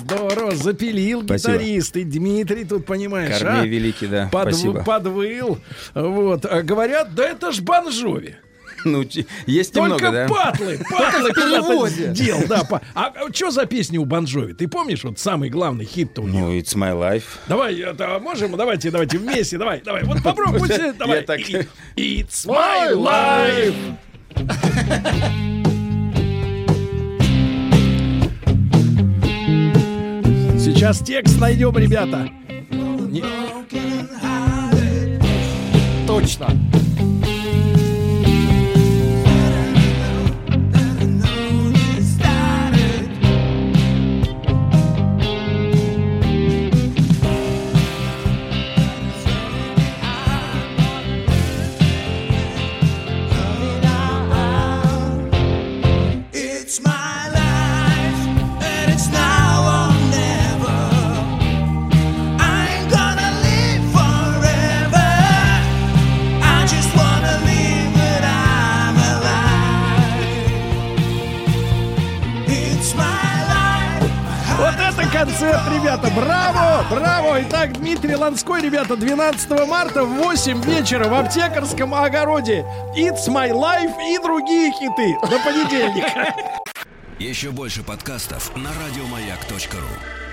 здорово, запилил Спасибо. гитарист. И Дмитрий тут, понимаешь, Корней а? великий, да, Подв- спасибо. Подвыл. Вот. А говорят, да это ж Бонжови. Ну, есть Только немного, да? патлы, [laughs] патлы переводе. дел, да. па- А что за песня у Бонжови? Ты помнишь вот самый главный хит-то у него? Ну, it's my life. Давай, это, можем, давайте, давайте вместе, давай, давай. Вот попробуйте, [laughs] давай. Я так- It's my life. [laughs] Сейчас текст найдем, ребята. Не- Точно. Концерт, ребята! Браво! Браво! Итак, Дмитрий Ланской, ребята, 12 марта в 8 вечера в аптекарском огороде. It's my life и другие хиты. До понедельника. Еще больше подкастов на радиомаяк.ру.